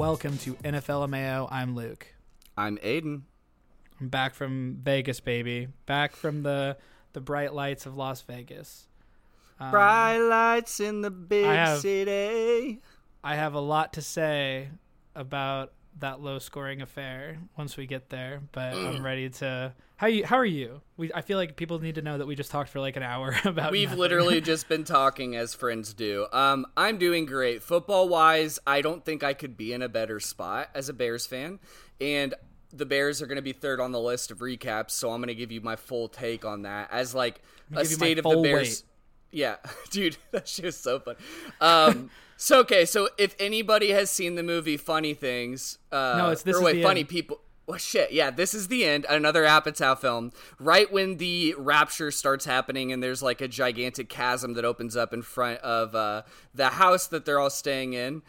Welcome to NFL Mayo. I'm Luke. I'm Aiden. I'm back from Vegas, baby. Back from the the bright lights of Las Vegas. Um, bright lights in the big I have, city. I have a lot to say about that low scoring affair once we get there, but I'm ready to how you how are you? We I feel like people need to know that we just talked for like an hour about We've nothing. literally just been talking as friends do. Um I'm doing great. Football wise, I don't think I could be in a better spot as a Bears fan. And the Bears are going to be third on the list of recaps, so I'm going to give you my full take on that as like a state of the Bears. Weight. Yeah, dude, that shit was so fun. Um, so okay, so if anybody has seen the movie Funny Things, uh, no, it's this or is wait, Funny end. People. Well, shit, yeah, this is the end. Another Apatow film. Right when the rapture starts happening, and there's like a gigantic chasm that opens up in front of uh, the house that they're all staying in.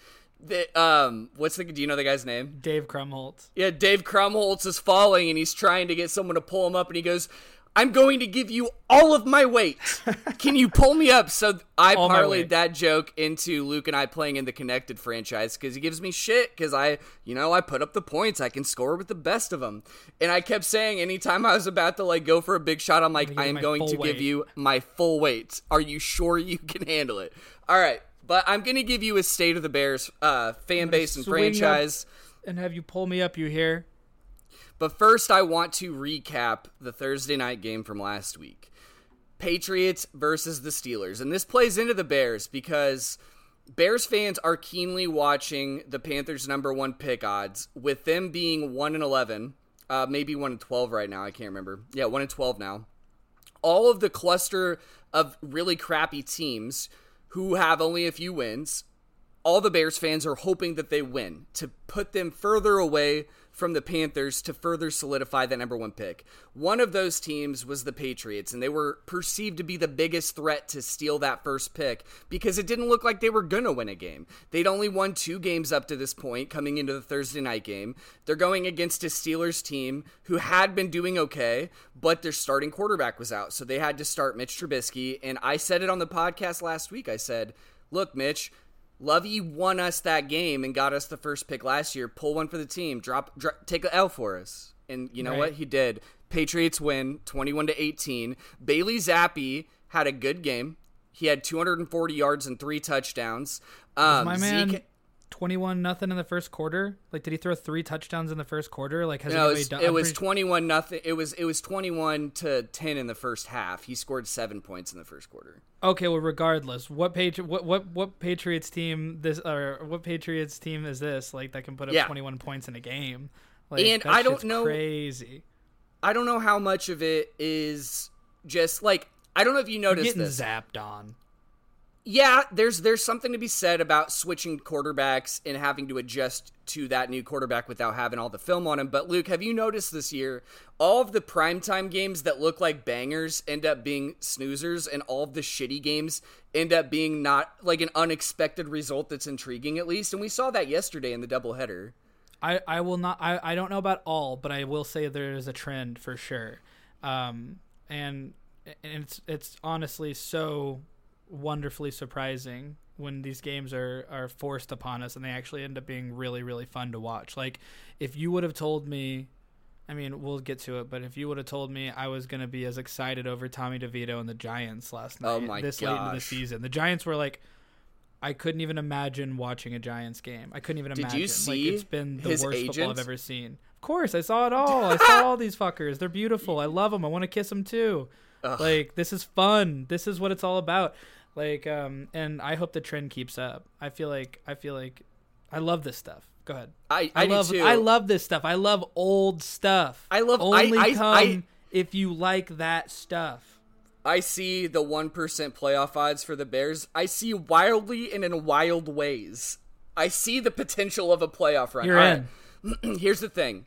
The, um, what's the? Do you know the guy's name? Dave Krumholtz. Yeah, Dave Krumholtz is falling, and he's trying to get someone to pull him up, and he goes, "I'm going to give you all of my weight. Can you pull me up?" So I All parlayed that joke into Luke and I playing in the Connected franchise because he gives me shit because I, you know, I put up the points. I can score with the best of them, and I kept saying anytime I was about to like go for a big shot, I'm like, I am going to weight. give you my full weight. Are you sure you can handle it? All right. But I'm gonna give you a state of the Bears uh, fan base and franchise. And have you pull me up? You hear? But first, I want to recap the Thursday night game from last week Patriots versus the Steelers. And this plays into the Bears because Bears fans are keenly watching the Panthers' number one pick odds, with them being 1 and 11, uh, maybe 1 and 12 right now. I can't remember. Yeah, 1 and 12 now. All of the cluster of really crappy teams who have only a few wins all the Bears fans are hoping that they win to put them further away from the Panthers to further solidify that number one pick. One of those teams was the Patriots, and they were perceived to be the biggest threat to steal that first pick because it didn't look like they were going to win a game. They'd only won two games up to this point coming into the Thursday night game. They're going against a Steelers team who had been doing okay, but their starting quarterback was out, so they had to start Mitch Trubisky. And I said it on the podcast last week. I said, Look, Mitch, Lovey won us that game and got us the first pick last year. Pull one for the team. Drop, drop take a L for us. And you know Right. what? He did. Patriots win 21 to 18. Bailey Zappe had a good game. He had 240 yards and three touchdowns. Um, My man, Zeke- twenty-one nothing in the first quarter. Like, did he throw three touchdowns in the first quarter? Like, has no, it anybody was, done? it was 21 nothing. It was it was 21 to 10 in the first half. He scored seven points in the first quarter. Okay, well, regardless, what Patri- what what what Patriots team this or what Patriots team is this? Like that can put up Yeah. twenty one points in a game. Like, And I don't know- Crazy. I don't know how much of it is just like I don't know if you noticed Getting this. zapped on. Yeah, there's there's something to be said about switching quarterbacks and having to adjust to that new quarterback without having all the film on him. But Luke, have you noticed this year all of the primetime games that look like bangers end up being snoozers and all of the shitty games end up being not like an unexpected result that's intriguing at least. And we saw that yesterday in the doubleheader. I, I will not I, I don't know about all, but I will say there is a trend for sure. Um and and it's it's honestly so wonderfully surprising when these games are are forced upon us and they actually end up being really really fun to watch. Like if you would have told me I mean, we'll get to it, but if you would have told me I was going to be as excited over Tommy DeVito and the Giants last oh night Oh my this late into the season. The Giants were like I couldn't even imagine watching a Giants game. I couldn't even Did imagine. you see like it's been the worst football? I've ever seen. Of course, I saw it all. I saw all these fuckers. They're beautiful. I love them. I want to kiss them too. Like this is fun. This is what it's all about. Like um and I hope the trend keeps up. I feel like I feel like I love this stuff. Go ahead. I, I, do love. I love this stuff. I love old stuff. I love- only I- come I- if you like that stuff. I see the 1% playoff odds for the Bears. I see wildly and in wild ways. I see the potential of a playoff run. You're in. right. Here's the thing.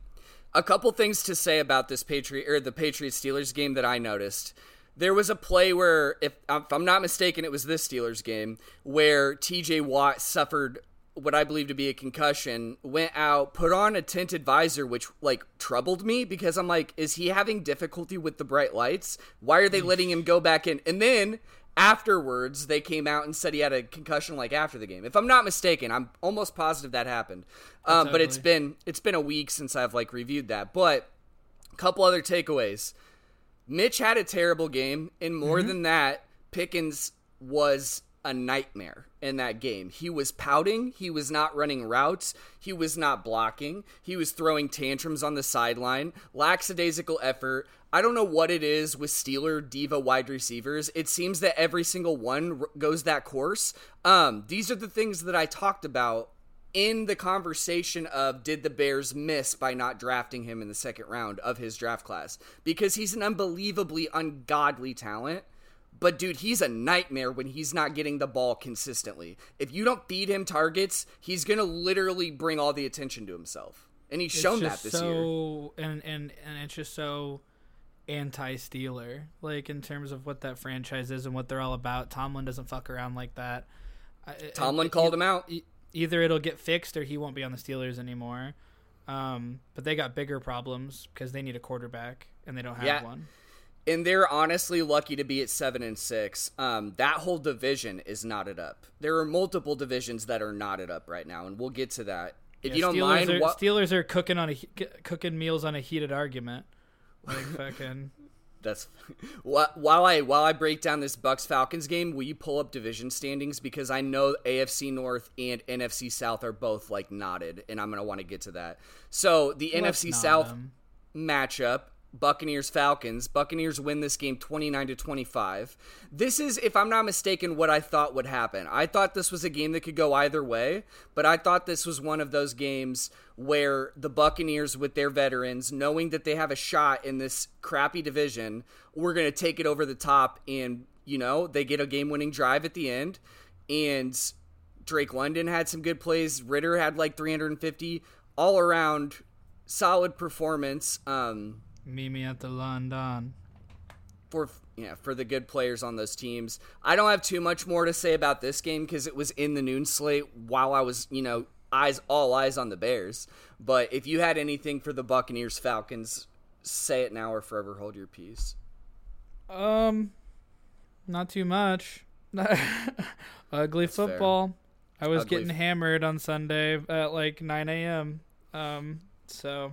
A couple things to say about this Patriot or the Patriots Steelers game that I noticed. There was a play where, if, if I'm not mistaken, it was this Steelers game where T.J. Watt suffered what I believe to be a concussion, went out, put on a tinted visor, which like troubled me because I'm like, is he having difficulty with the bright lights? Why are they letting him go back in? And then afterwards, they came out and said he had a concussion like after the game. If I'm not mistaken, I'm almost positive that happened. Um, But it's been it's been a week since I've like reviewed that. But a couple other takeaways. Mitch had a terrible game, and more mm-hmm. than that, Pickens was a nightmare in that game. He was pouting, he was not running routes, he was not blocking, he was throwing tantrums on the sideline, lackadaisical effort. I don't know what it is with Steeler diva wide receivers. It seems that every single one goes that course. Um, these are the things that I talked about in the conversation of did the Bears miss by not drafting him in the second round of his draft class because he's an unbelievably ungodly talent but dude, he's a nightmare when he's not getting the ball consistently. If you don't feed him targets, he's gonna literally bring all the attention to himself, and he's shown that this so, year. And and and it's just so anti-Steeler, like in terms of what that franchise is and what they're all about. Tomlin doesn't fuck around like that. Tomlin called him out. Either it'll get fixed or he won't be on the Steelers anymore. Um, but they got bigger problems because they need a quarterback and they don't have yeah. one and they're honestly lucky to be at seven and six. Um, that whole division is knotted up. There are multiple divisions that are knotted up right now, and we'll get to that. If yeah, you don't Steelers mind, are, Steelers are cooking on a cooking meals on a heated argument. Like fucking. That's while I while I break down this Bucks Falcons game, will you pull up division standings because I know AFC North and NFC South are both like knotted, and I'm gonna want to get to that. So the Let's NFC South them. matchup Buccaneers Falcons. Buccaneers win this game 29 to 25. This is if I'm not mistaken what I thought would happen. I thought this was a game that could go either way, but I thought this was one of those games where the Buccaneers with their veterans knowing that they have a shot in this crappy division, we're going to take it over the top and, you know, they get a game-winning drive at the end and Drake London had some good plays. Ridder had like 350 all around solid performance. Um, Meet me at the London. For yeah, for the good players on those teams. I don't have too much more to say about this game because it was in the noon slate while I was, you know, eyes all eyes on the Bears. But if you had anything for the Buccaneers Falcons, say it now or forever hold your peace. Um, not too much. Ugly That's football. Fair. I was Ugly getting hammered on Sunday at like 9 a.m. Um, so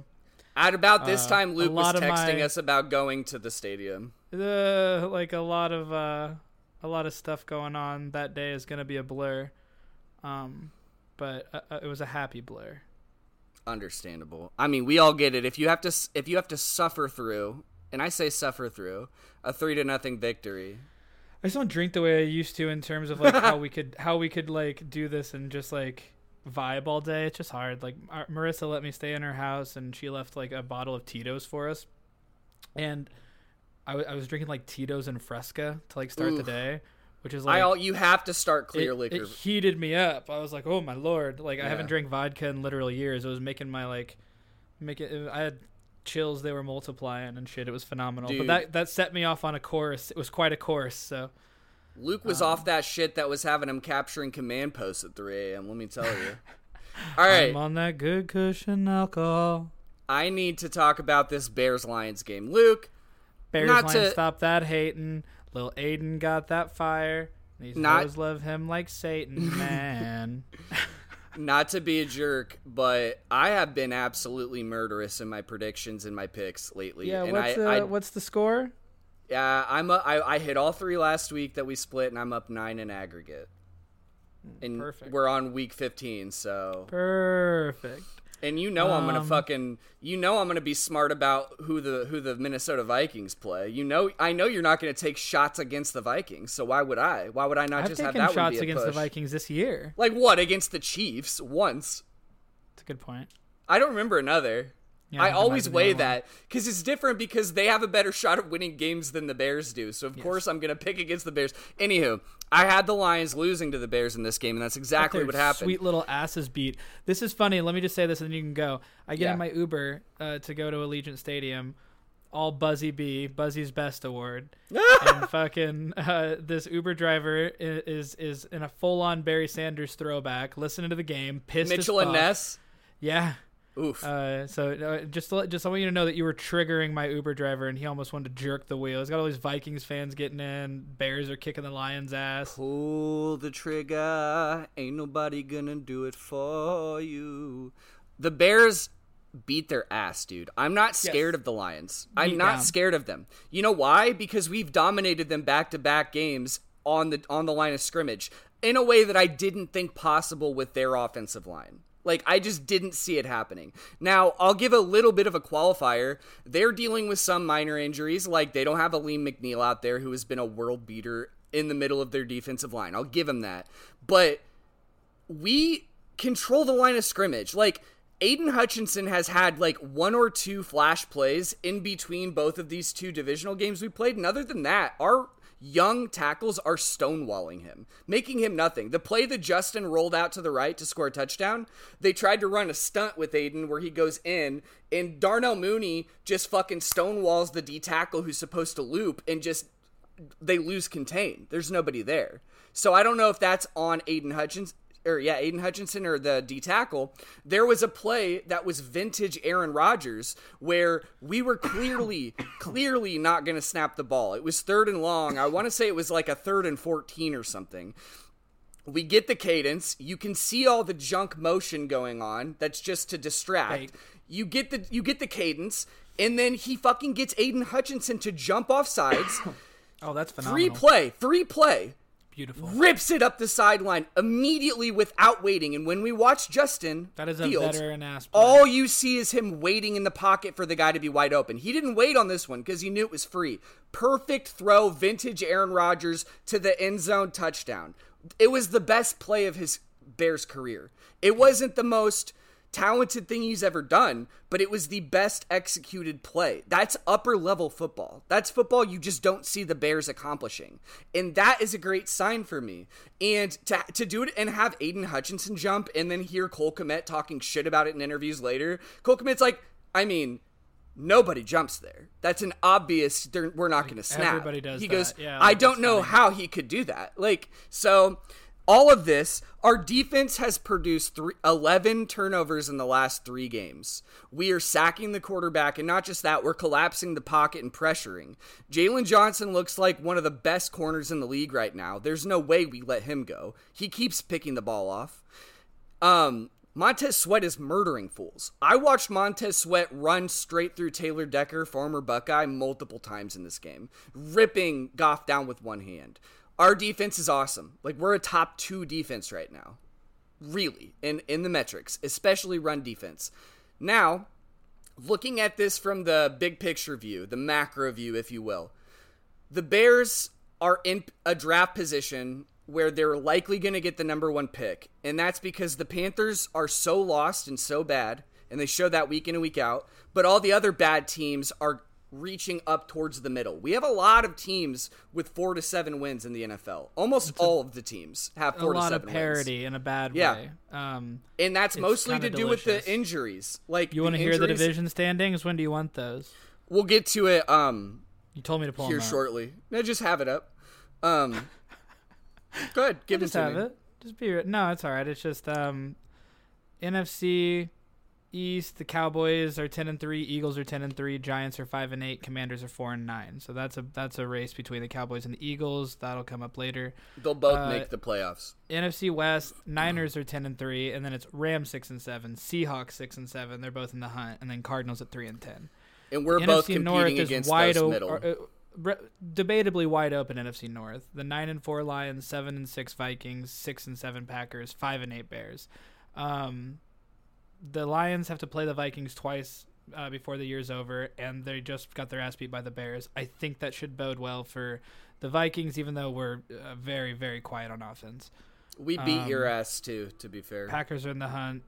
at about this uh, time, Luke was texting my, us about going to the stadium. Uh, like a lot of uh, a lot of stuff going on that day is gonna be a blur, um, but uh, uh, it was a happy blur. Understandable. I mean, we all get it. If you have to, if you have to suffer through, and I say suffer through a three to nothing victory. I just don't drink the way I used to in terms of like how we could how we could like do this and just like vibe all day. It's just hard. Like Marissa let me stay in her house, and she left like a bottle of Tito's for us, and I, w- I was drinking like Tito's and Fresca to like start the day, which is like I, all, you have to start clear it, liquor. It heated me up. I was like, oh my lord! Like yeah. I haven't drank vodka in literal years. It was making my like, make it. I had chills. They were multiplying and shit. It was phenomenal. Dude. But that that set me off on a course. It was quite a course. So. Luke was um, off that shit that was having him capturing command posts at 3 a.m. Let me tell you. All right, I'm on that good cushion alcohol. I need to talk about this Bears Lions game, Luke. Bears Lions to... stop that hating. Lil Aiden got that fire. These not... hoes love him like Satan, man. not to be a jerk, but I have been absolutely murderous in my predictions and my picks lately. Yeah, and what's, I, the, I, what's the score? Yeah, I'm a, I, I hit all three last week that we split, and I'm up nine in aggregate. And Perfect. we're on week 15, so perfect. And you know um, I'm gonna fucking you know I'm gonna be smart about who the who the Minnesota Vikings play. You know I know you're not gonna take shots against the Vikings, so why would I? Why would I not I've just have that shots against push? the Vikings this year? Like what against the Chiefs once? That's a good point. I don't remember another. Yeah, I always weigh that because it's different because they have a better shot of winning games than the Bears do. So of yes. course I'm going to pick against the Bears. Anywho, I had the Lions losing to the Bears in this game, and that's exactly what happened. Sweet little asses beat. This is funny. Let me just say this, and then you can go. I get yeah. in my Uber uh, to go to Allegiant Stadium. all Buzzy B, Buzzy's Best Award, and fucking uh, this Uber driver is is in a full on Barry Sanders throwback, listening to the game, pissed Mitchell and. Ness. Yeah. Oof. Uh, so uh, just let, just I want you to know that you were triggering my Uber driver, and he almost wanted to jerk the wheel. He's got all these Vikings fans getting in. Bears are kicking the Lions' ass. Pull the trigger. Ain't nobody gonna do it for you. The Bears beat their ass, dude. I'm not scared Yes. of the Lions. I'm not down. scared of them. You know why? Because we've dominated them back to back games on the on the line of scrimmage in a way that I didn't think possible with their offensive line. Like I just didn't see it happening. Now, I'll give a little bit of a qualifier. They're dealing with some minor injuries, like they don't have Alim McNeill out there who has been a world beater in the middle of their defensive line. I'll give him that. But we control the line of scrimmage. Like Aidan Hutchinson has had like one or two flash plays in between both of these two divisional games we played, and other than that, our young tackles are stonewalling him, making him nothing. The play that Justin rolled out to the right to score a touchdown, they tried to run a stunt with Aiden where he goes in, and Darnell Mooney just fucking stonewalls the D tackle who's supposed to loop and just they lose contain. There's nobody there. So I don't know if that's on Aidan Hutchinson or yeah, Aidan Hutchinson or the D tackle. There was a play that was vintage Aaron Rodgers where we were clearly, clearly not going to snap the ball. It was third and long. I want to say it was like a third and 14 or something. We get the cadence. You can see all the junk motion going on. That's just to distract. Fake. You get the you get the cadence, and then he fucking gets Aidan Hutchinson to jump off sides. Oh, that's phenomenal. Three play, three play, Beautiful. rips it up the sideline immediately without waiting. And when we watch Justin That is a Fields, veteran ass. play. all you see is him waiting in the pocket for the guy to be wide open. He didn't wait on this one because he knew it was free. Perfect throw, vintage Aaron Rodgers to the end zone touchdown. It was the best play of his Bears career. It wasn't the most talented thing he's ever done, but it was the best executed play. That's upper level football. That's football you just don't see the Bears accomplishing. And that is a great sign for me. And to, to do it and have Aidan Hutchinson jump and then hear Cole Kmet talking shit about it in interviews later, Cole Kmet's like, I mean, nobody jumps there. That's an obvious, we're not going to snap. everybody does He that. goes, Yeah, I don't know funny. how he could do that. Like, so all of this, our defense has produced three, 11 turnovers in the last three games. We are sacking the quarterback, and not just that, we're collapsing the pocket and pressuring. Jaylon Johnson looks like one of the best corners in the league right now. There's no way we let him go. He keeps picking the ball off. Um, Montez Sweat is murdering fools. I watched Montez Sweat run straight through Taylor Decker, former Buckeye, multiple times in this game, ripping Goff down with one hand. Our defense is awesome. Like we're a top two defense right now, really, in in the metrics, especially run defense. Now, looking at this from the big picture view, the macro view, if you will, the Bears are in a draft position where they're likely going to get the number one pick. And that's because the Panthers are so lost and so bad, and they show that week in and week out. But all the other bad teams are reaching up towards the middle. We have a lot of teams with four to seven wins in the NFL. Almost all of the teams have a four to lot seven of wins. in a bad Yeah. way. Um, And that's mostly to kinda do with the injuries. Like you want to hear the division standings? When do you want those? We'll get to it um You told me to pull here shortly. No, just have it up. Um Go ahead, give it Just to have me. it. Just be no, it's all right. It's just um, NFC East. The Cowboys are ten and three. Eagles are ten and three. Giants are five and eight. Commanders are four and nine. So that's a that's a race between the Cowboys and the Eagles. That'll come up later. They'll both Uh, make the playoffs. NFC West, Niners are ten and three, and then it's Rams six and seven, Seahawks six and seven. They're both in the hunt, and then Cardinals at three and ten. And we're both NFC competing North is against wide those middle. uh, re- debatably wide open. NFC North, the nine and four Lions, seven and six Vikings, six and seven Packers, five and eight Bears. Um, the Lions have to play the Vikings twice uh, before the year's over, and they just got their ass beat by the Bears. I think that should bode well for the Vikings, even though we're uh, very very quiet on offense. we beat um, your ass too, to be fair. Packers are in the hunt.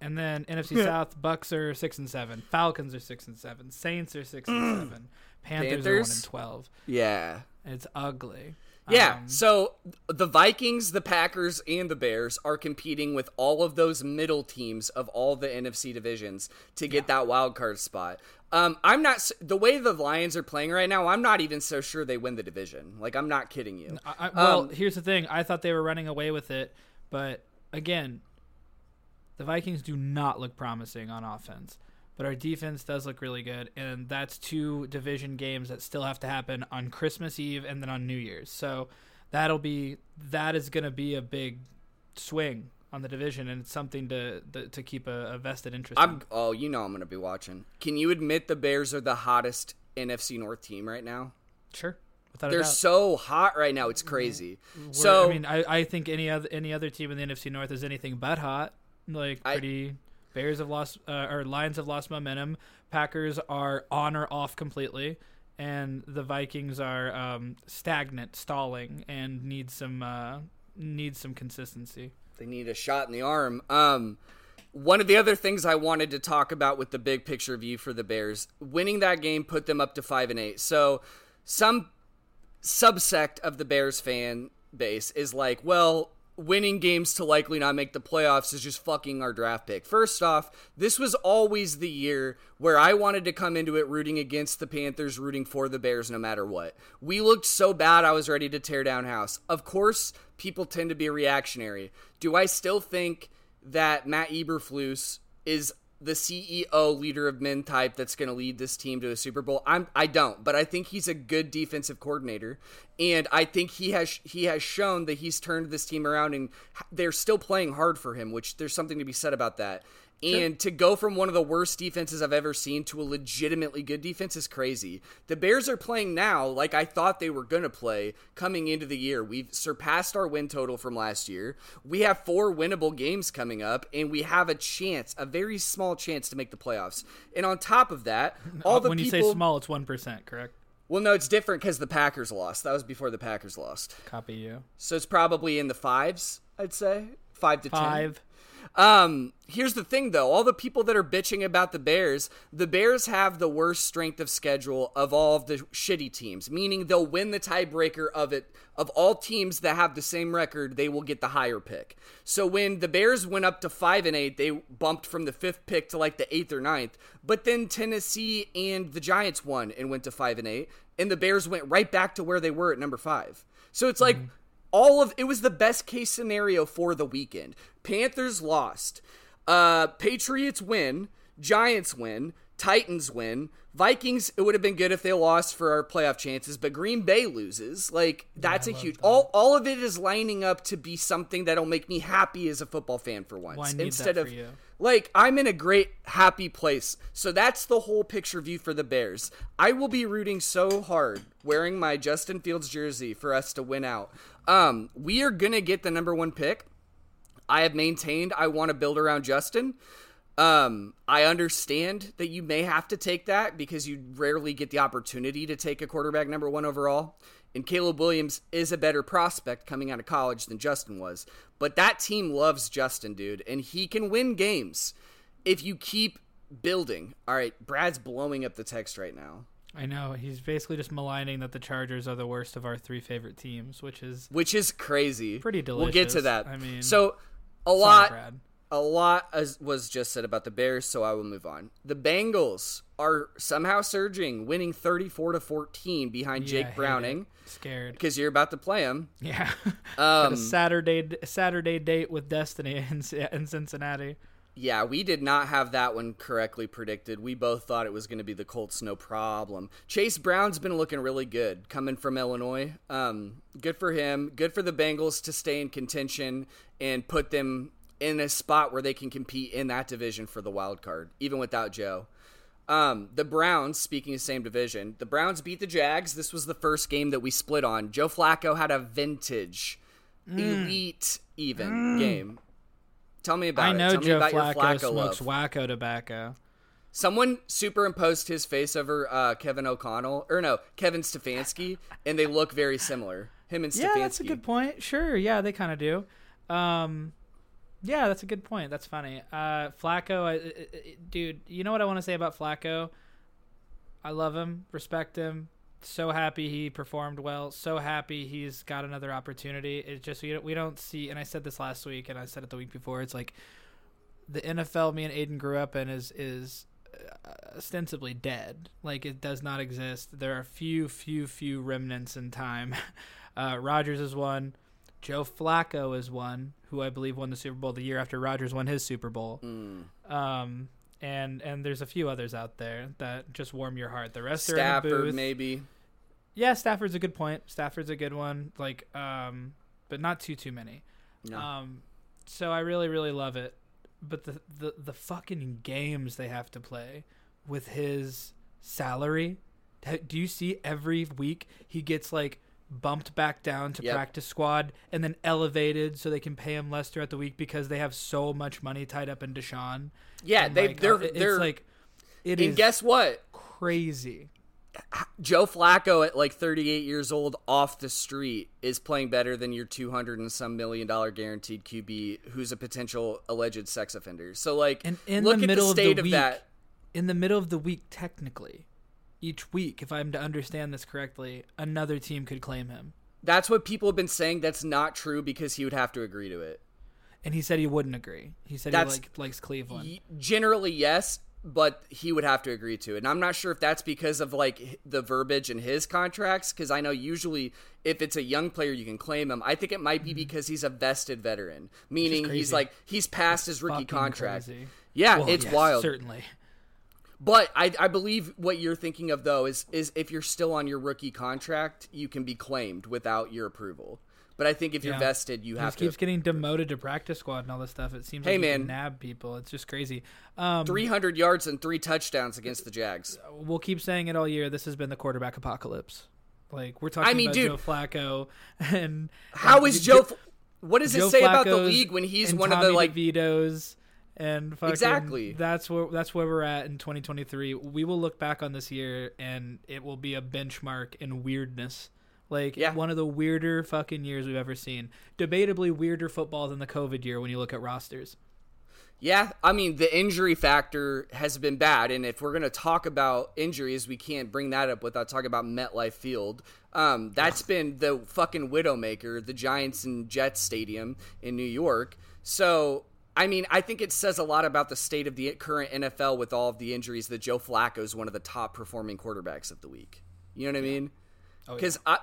And then NFC South, Bucks are six and seven, Falcons are six and seven, Saints are six and seven, Panthers, are one and twelve. yeah. It's ugly. Yeah. Um, so the Vikings, the Packers, and the Bears are competing with all of those middle teams of all the NFC divisions to get that wild card spot. Um, I'm not the way the Lions are playing right now. I'm not even so sure they win the division. Like I'm not kidding you. I, I, well, Um, here's the thing. I thought they were running away with it, but again, the Vikings do not look promising on offense. But our defense does look really good, and that's two division games that still have to happen on Christmas Eve and then on New Year's. So that'll be that is going to be a big swing on the division, and it's something to to, to keep a, a vested interest. I'm oh, you know I'm gonna be watching. Can you admit the Bears are the hottest NFC North team right now? sure, They're so hot right now. It's crazy. We're- So I mean, I, I think any other any other team in the NFC North is anything but hot. Like I- pretty Bears have lost uh, or Lions have lost momentum. Packers are on or off completely, and the Vikings are um, stagnant, stalling, and need some uh, need some consistency. they need a shot in the arm. Um, one of the other things I wanted to talk about with the big picture view for the Bears, winning that game put them up to five and eight. So some subsect of the Bears fan base is like, well, winning games to likely not make the playoffs is just fucking our draft pick. First off, this was always the year where I wanted to come into it rooting against the Panthers, rooting for the Bears no matter what. We looked so bad, I was ready to tear down house. Of course, people tend to be reactionary. Do I still think that Matt Eberflus is the CEO leader of men type that's going to lead this team to a Super Bowl. I'm I don't, but I think he's a good defensive coordinator and I think he has he has shown that he's turned this team around and they're still playing hard for him, which there's something to be said about that. And to go from one of the worst defenses I've ever seen to a legitimately good defense is crazy. The Bears are playing now like I thought they were going to play coming into the year. We've surpassed our win total from last year. We have four winnable games coming up, and we have a chance, a very small chance to make the playoffs. And on top of that, all the when you say small, it's one percent, correct? well, no, it's different because the Packers lost. That was before the Packers lost. Copy you. So it's probably in the fives, I'd say. Five to ten. Five. Um, here's the thing though, all the people that are bitching about the Bears, the Bears have the worst strength of schedule of all of the shitty teams, meaning they'll win the tiebreaker of it of all teams that have the same record, they will get the higher pick. So when the Bears went up to 5 and 8, they bumped from the 5th pick to like the 8th or ninth. But then Tennessee and the Giants won and went to 5 and 8, and the Bears went right back to where they were at number 5. So it's like all of it was the best case scenario for the weekend. Panthers lost. Uh Patriots win, Giants win, Titans win, Vikings it would have been good if they lost for our playoff chances, but Green Bay loses. Like that's a huge all all of it is lining up to be something that'll make me happy as a football fan for once. Well, that instead of you. Like I'm in a great happy place. So that's the whole picture view for the Bears. I will be rooting so hard wearing my Justin Fields jersey for us to win out. Um we are going to get the number 1 pick. I have maintained I want to build around Justin. Um, I understand that you may have to take that because you rarely get the opportunity to take a quarterback number one overall. And Caleb Williams is a better prospect coming out of college than Justin was. But that team loves Justin, dude, and he can win games if you keep building. All right, Brad's blowing up the text right now, I know he's basically just maligning that the Chargers are the worst of our three favorite teams, which is which is crazy. Pretty delicious. We'll get to that. I mean, so a lot. Brad. A lot as was just said about the Bears, so I will move on. The Bengals are somehow surging, winning 34 to 14 behind Yeah, Jake Browning it. Scared. because you're about to play him. Yeah. Um, a Saturday Saturday date with Destiny in, in Cincinnati. yeah, we did not have that one correctly predicted. We both thought it was going to be the Colts, no problem. Chase Brown's been looking really good coming from Illinois. Um, good for him. Good for the Bengals to stay in contention and put them in a spot where they can compete in that division for the wild card, even without Joe. Um, the Browns, speaking of same division, the Browns beat the Jags. This was the first game that we split on. Joe Flacco had a vintage, elite, even game. Tell me about I know Tell me Joe about Flacco, Flacco smokes love. wacko tobacco. Someone superimposed his face over uh, Kevin O'Connell, or no, Kevin Stefanski, and they look very similar. Him and Stefanski. Yeah, that's a good point. Sure, yeah, they kind of do. Um, yeah, that's a good point. That's funny. Uh, Flacco, I, I- I- dude, you know what I want to say about Flacco? I love him, respect him, so happy he performed well. So happy he's got another opportunity. It's just we don't, we don't see, and I said this last week, and I said it the week before. It's like the NFL me and Aiden grew up in is is uh, ostensibly dead. Like it does not exist. There are few, few, few remnants in time. Uh, Rodgers is one. Joe Flacco is one, who I believe won the Super Bowl the year after Rodgers won his Super Bowl. Mm. Um, and and there's a few others out there that just warm your heart. The rest are in Stafford, the booth. maybe. Yeah, Stafford's a good point. Stafford's a good one. Like, um, but not too too many. No. Um, so I really really love it. But the the the fucking games they have to play with his salary. Do you see every week he gets like bumped back down to Yep. practice squad and then elevated so they can pay him less throughout the week because they have so much money tied up in Deshaun. yeah, And, they like, they're uh, it- they're like it and is guess what? crazy. Joe Flacco at like 38 years old off the street is playing better than your 200 and some million dollar guaranteed QB who's a potential alleged sex offender. So like And in look the middle at the of state the of, week, that. in the middle of the week, technically, each week, if I'm to understand this correctly, another team could claim him. That's what people have been saying that's not true because he would have to agree to it. And he said he wouldn't agree. He said That's- he like, likes Cleveland. Generally, yes, but he would have to agree to it. And I'm not sure if that's because of like the verbiage in his contracts. Because I know usually if it's a young player, you can claim him. I think it might be because he's a vested veteran, meaning he's Mm-hmm. like he's past his rookie contract. crazy. Yeah, Well, it's yes, wild. Certainly. But I, I believe what you're thinking of though is is if you're still on your rookie contract, you can be claimed without your approval. But I think if you're Yeah. vested, you He have just to. keeps getting demoted to practice squad and all this stuff. It seems Hey, like he man. can nab people. It's just crazy. Um, 300 yards and three touchdowns against the Jags. we'll keep saying it all year. This has been the quarterback apocalypse. Like we're talking I mean, about dude- Joe Flacco and How and is Joe- Joe? What does Joe it say about the league when he's and one of the like? DeVitos and fucking, Exactly. That's where that's where we're at in 2023. We will look back on this year and it will be a benchmark in weirdness. Like Yeah. one of the weirder fucking years we've ever seen. Debatably weirder football than the COVID year when you look at rosters. Yeah, I mean the injury factor has been bad, and if we're gonna talk about injuries, we can't bring that up without talking about MetLife Field. Um, that's been the fucking widowmaker, the Giants and Jets Stadium in New York. So, I mean, I think it says a lot about the state of the current NFL with all of the injuries that Joe Flacco is one of the top performing quarterbacks of the week. You know what I mean? Oh, yeah. Because I.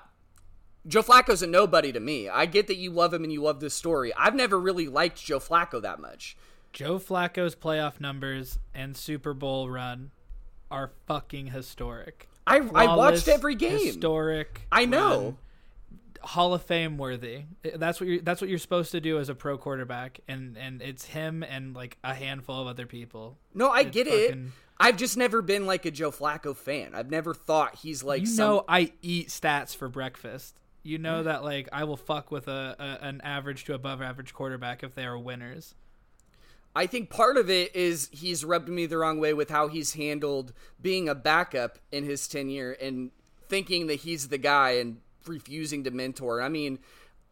Joe Flacco's a nobody to me. I get that you love him and you love this story. I've never really liked Joe Flacco that much. Joe Flacco's playoff numbers and Super Bowl run are fucking historic. I, I watched every game. Historic. I know. run, Hall of Fame worthy. That's what you're. That's what you're supposed to do as a pro quarterback, and and it's him and like a handful of other people. No, I It's get it. I've just never been like a Joe Flacco fan. I've never thought he's like you some. know, I eat stats for breakfast. You know mm. that like I will fuck with a, a an average to above average quarterback if they are winners. I think part of it is he's rubbed me the wrong way with how he's handled being a backup in his tenure and thinking that he's the guy and refusing to mentor. I mean,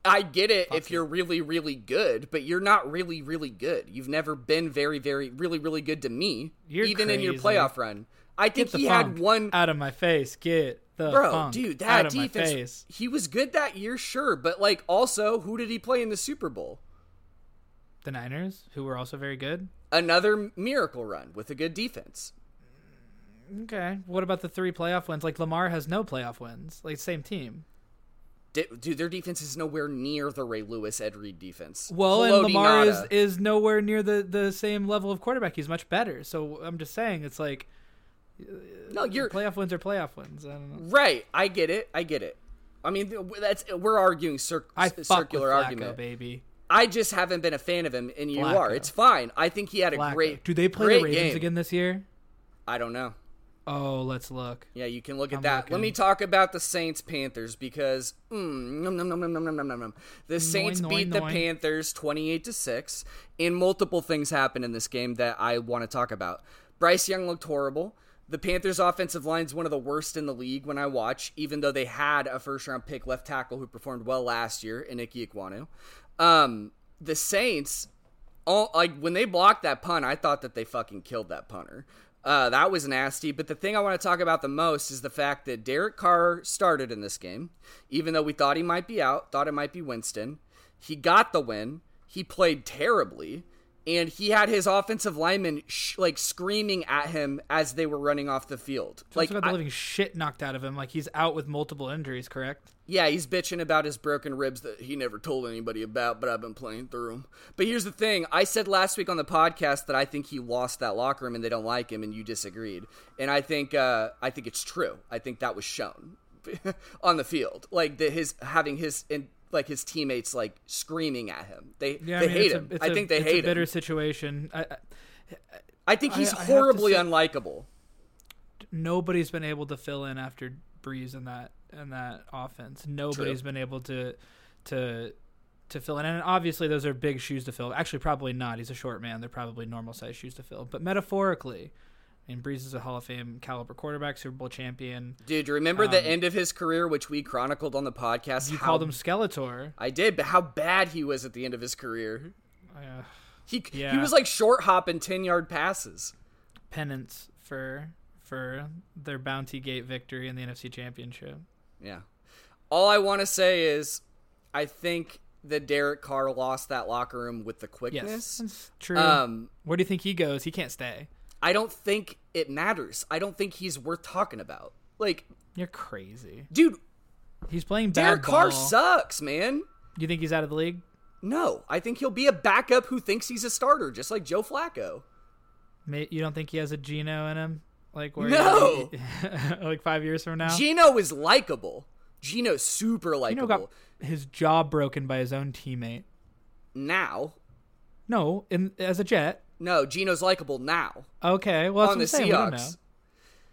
I get it if you're really, really good, but you're not really, really good. You've never been very, very, really, really good to me, You're even in your playoff run. I think he had one out of my face. Get the Bro, dude, out that of my defense. face. He was good that year, sure, but like also, who did he play in the Super Bowl? The Niners, who were also very good. Another miracle run with a good defense. Mm, okay. What about the three playoff wins? Like Lamar has no playoff wins. Like same team. Dude, their defense is nowhere near the Ray Lewis Ed Reed defense. Well, Haloti and Lamar is, is nowhere near the, the same level of quarterback. He's much better. So I'm just saying, it's like no, uh, you're playoff wins are playoff wins. I don't know. right. I get it. I get it. I mean, that's we're arguing cir- I circular Flacco, argument. baby. I just haven't been a fan of him, and you Flacco. are. It's fine. I think he had a Flacco. great. Do they play great the Ravens game. again this year? I don't know. Oh, let's look. Yeah, you can look at I'm that. Let me talk about the Saints Panthers because mm, nom, nom, nom, nom, nom, nom, nom, nom, the Saints noi, beat the noi. Panthers 28 to 6 and multiple things happened in this game that I want to talk about. Bryce Young looked horrible. The Panthers offensive line is one of the worst in the league when I watch, even though they had a first round pick left tackle who performed well last year, Iniki Ekwonu. Um, the Saints all like when they blocked that punt, I thought that they fucking killed that punter. Uh, that was nasty. But the thing I want to talk about the most is the fact that Derek Carr started in this game, even though we thought he might be out, thought it might be Winston. He got the win. He played terribly and he had his offensive lineman sh- like screaming at him as they were running off the field. He's like got the I- living shit knocked out of him. Like he's out with multiple injuries. Correct. yeah, he's bitching about his broken ribs that he never told anybody about, but I've been playing through them. But here's the thing: I said last week on the podcast that I think he lost that locker room and they don't like him, and you disagreed. And I think uh, I think it's true. I think that was shown on the field, like that his having his in, like his teammates like screaming at him. They Yeah, they I mean, hate him. it's I a- think they it's hate a bitter him. situation. I, I, I think he's horribly say- unlikable. nobody's been able to fill in after Brees in that in that offense. Nobody's been able to to to fill in. And obviously those are big shoes to fill. Actually probably not. He's a short man. They're probably normal sized shoes to fill. But metaphorically, Mean Brees is a Hall of Fame caliber quarterback, Super Bowl champion. Dude, remember the end of his career, which we chronicled on the podcast? Um, You how- called him Skeletor. I did, but how bad he was at the end of his career. Uh, He he was like short hop and ten yard passes. penance for for their Bounty Gate victory in the NFC Championship. Yeah. All I want to say is, I think that Derek Carr lost that locker room with the Yes, quickness. that's true. Um, Where do you think he goes? He can't stay. I don't think it matters. I don't think he's worth talking about. Like, You're crazy. dude, He's playing bad Derek Carr ball. sucks, man. You think he's out of the league? No, I think he'll be a backup who thinks he's a starter, just like Joe Flacco. You don't think he has a Geno in him? Like where? No. like five years from now. Geno is likable. Geno's super likable. got his jaw broken by his own teammate. now, No, in as a Jet. No, Geno's likable now. Okay, well on the saying. We don't know. Seahawks.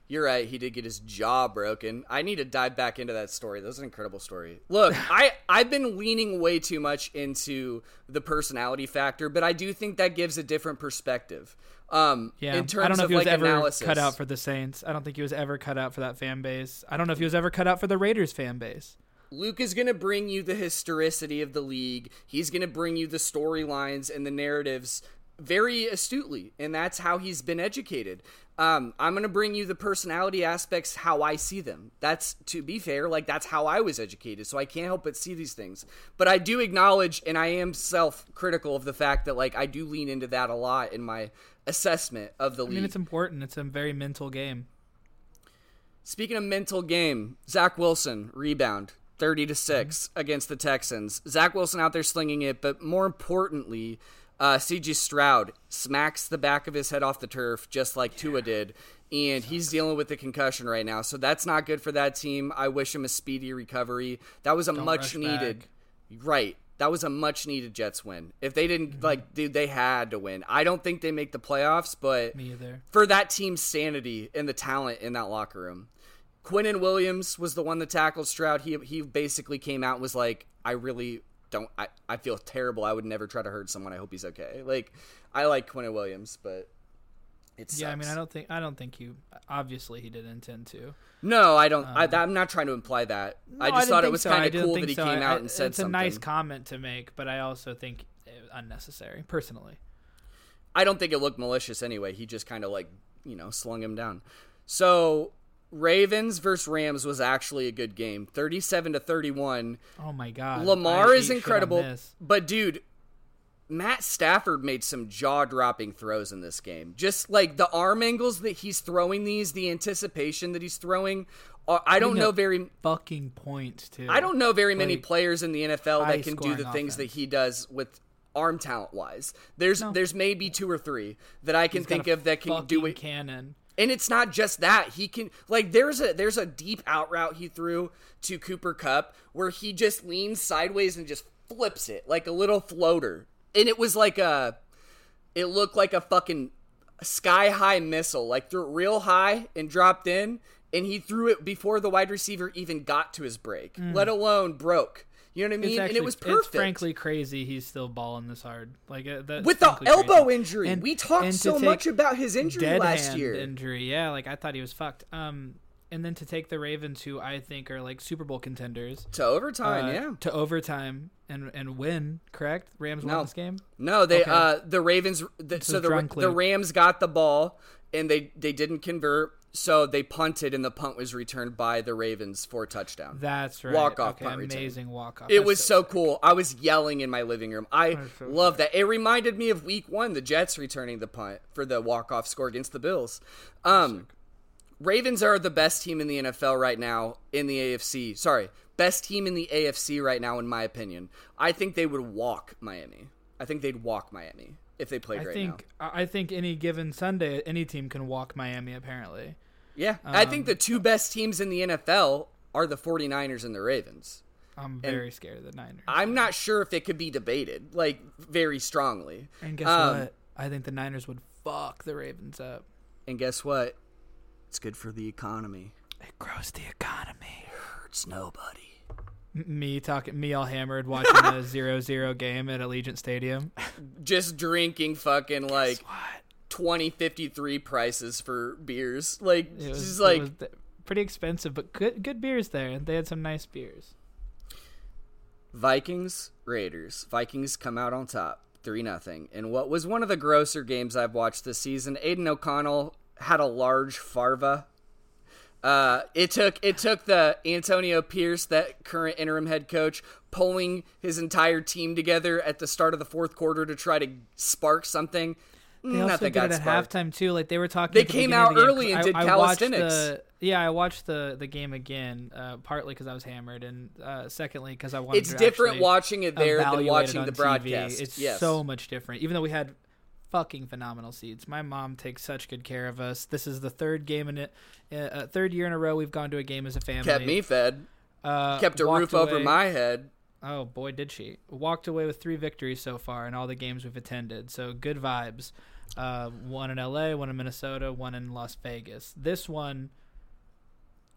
You're right. He did get his jaw broken. I need to dive back into that story. That was an incredible story. Look, I I've been leaning way too much into the personality factor, but I do think that gives a different perspective. Um, Yeah, in terms I don't know of if he was like ever analysis. cut out for the Saints. I don't think he was ever cut out for that fan base. I don't know if he was ever cut out for the Raiders fan base. Luke is going to bring you the historicity of the league. He's going to bring you the storylines and the narratives very astutely, and that's how he's been educated. Um, I'm going to bring you the personality aspects how I see them. That's to be fair, like that's how I was educated, so I can't help but see these things. But I do acknowledge, and I am self-critical of the fact that like I do lean into that a lot in my assessment of the I league. mean, it's important. It's a very mental game. Speaking of mental game, Zach Wilson rebound. 30 to 6 against the Texans. Zach Wilson out there slinging it, but more importantly, uh, CJ Stroud smacks the back of his head off the turf just like Tua did, and he's dealing with the concussion right now. So that's not good for that team. I wish him a speedy recovery. That was a much needed, back. right? That was a much needed Jets win. If they didn't like, dude, they had to win. I don't think they make the playoffs, but Me either. for that team's sanity and the talent in that locker room. Quinnen Williams was the one that tackled Stroud. He he basically came out and was like, I really don't I, I feel terrible. I would never try to hurt someone. I hope he's okay. Like I like Quinnen Williams, but it's. Yeah, I mean, I don't think I don't think you. Obviously, he didn't intend to. No, I don't. I, um, I'm not trying to imply that. I just didn't thought it was so. kind I of cool that he so. came I- out I- and said it's something. a nice comment to make, but I also think unnecessary. Personally, I don't think it looked malicious anyway. He just kind of like, you know, slung him down. So, Ravens versus Rams was actually a good game. 37 to 31. oh my god, Lamar I is ate shit on incredible, but dude, Matt Stafford made some jaw-dropping throws in this game. Just like the arm angles that he's throwing these, the anticipation that he's throwing. uh, I don't know very Fucking point too. I don't know very many Like, players in the NFL that can do the things that he does with arm talent wise. There's there's maybe two or three that I can He's think of that can do it. Cannon. And it's not just that. He can like there's a there's a deep out route he threw to Cooper Kupp where he just leans sideways and just flips it like a little floater. And it was like a it looked like a fucking sky high missile. Like threw it real high and dropped in and he threw it before the wide receiver even got to his break, mm. let alone broke. You know what I mean? It's and it was perfect. It's frankly crazy. He's still balling this hard. Like uh, that's with the elbow crazy. injury. And- we talked so much about his injury last year. injury. Yeah, like I thought he was fucked. Um, and then to take the Ravens, who I think are like Super Bowl contenders, To overtime, uh, yeah. to overtime and and win. Correct? Rams won this game. No, they Okay. uh the Ravens the, so the the Rams got the ball and they they didn't convert, so they punted and the punt was returned by the Ravens for a touchdown. That's right. Walk-off okay, punt return. amazing walk off. It was so cool. I was yelling in my living room. I so love that. It reminded me of week 1, the Jets returning the punt for the walk-off score against the Bills. Um Ravens are the best team in the NFL right now in the AFC. Sorry, best team in the AFC right now, in my opinion. I think they would walk Miami. I think they'd walk Miami if they played I right think now. I think any given Sunday, any team can walk Miami. Apparently, Yeah, I Um, think the two best teams in the NFL are the 49ers and the Ravens. I'm very scared of the Niners. I'm not sure if it could be debated, like very strongly. and guess um, what? I think the Niners would fuck the Ravens up. And guess what? It's good for the economy. It grows the economy. Hurts nobody. Me talking, me all hammered watching a zero-zero game at Allegiant Stadium. Just drinking fucking like what? 20, 53 prices for beers. Like, It was, just like pretty expensive, but good good beers there, and they had some nice beers. Vikings, Raiders. Vikings come out on top, 3 nothing. And what was one of the grosser games I've watched this season, Aidan O'Connell had a large farva. Uh, it took it took the Antonio Pierce, that current interim head coach, pulling his entire team together at the start of the fourth quarter to try to spark something. They also Nothing did got it at sparked. halftime too. Like they were talking. They the came out the early and did I, I watched calisthenics. the yeah, I watched the the game again, uh, partly because I was hammered, and uh, secondly because I wanted. To It's different watching it there than it watching the TV. broadcast. It's yes. so much different. Even though we had fucking phenomenal seats, my mom takes such good care of us. This is the third game in it, uh, third year in a row we've gone to a game as a family. kept me fed, uh, kept a roof over my head. Oh boy, did she! Walked away with three victories so far in all the games we've attended. So good vibes. Uh, one in LA, one in Minnesota, one in Las Vegas. This one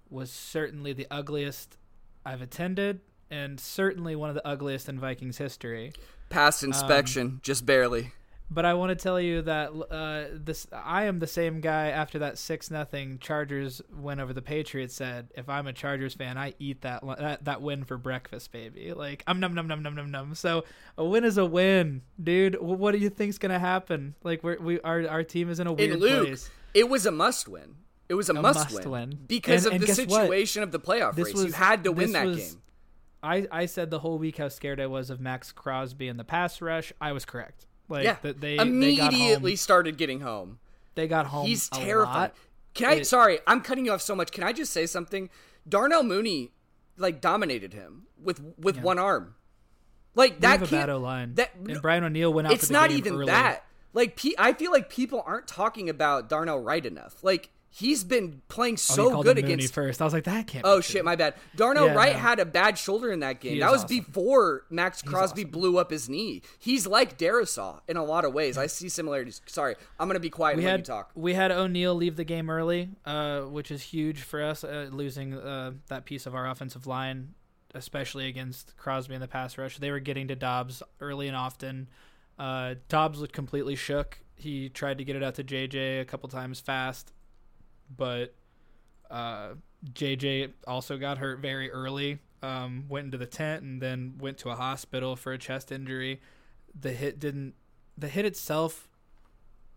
was certainly the ugliest I've attended, and certainly one of the ugliest in Vikings history. Passed inspection, just barely. But I want to tell you that uh, this I am the same guy after that six nothing Chargers win over the Patriots. Said if I'm a Chargers fan, I eat that that, that win for breakfast, baby. Like I'm num num num num num num. So a win is a win, dude. What do you think's gonna happen? Like we're, we our our team is in a weird Luke, place. it was a must win. It was a, must, must win, win. because And- of and the guess what? situation of the playoff This race. you had to win that was- game. I I said the whole week how scared I was of Maxx Crosby and the pass rush. I was correct. Like Yeah, that they immediately they got home. started getting home. They got home. He's terrified. lot. Can I? It- sorry, I'm cutting you off so much. Can I just say something? Darnell Mooney like dominated him with with one arm. Like We that have a line. that- and Brian O'Neill went out. it's for the not even early. that. Like I feel like people aren't talking about Darnell right enough. Like he's been playing Oh, so called good against first. I was like, that can't. Oh shit, my bad. Darnell Yeah, Wright no. had a bad shoulder in that game. That was awesome. before Maxx Crosby awesome. blew up his knee. He's like Darrisaw in a lot of ways. I see similarities. Sorry, I'm gonna be quiet We had you talk. we had O'Neill leave the game early, uh, which is huge for us, uh, losing uh, that piece of our offensive line, especially against Crosby in the pass rush. They were getting to Dobbs early and often. Uh, Dobbs looked completely shook. He tried to get it out to JJ a couple times fast, but uh, JJ also got hurt very early. Um, went into the tent and then went to a hospital for a chest injury. The hit didn't. The hit itself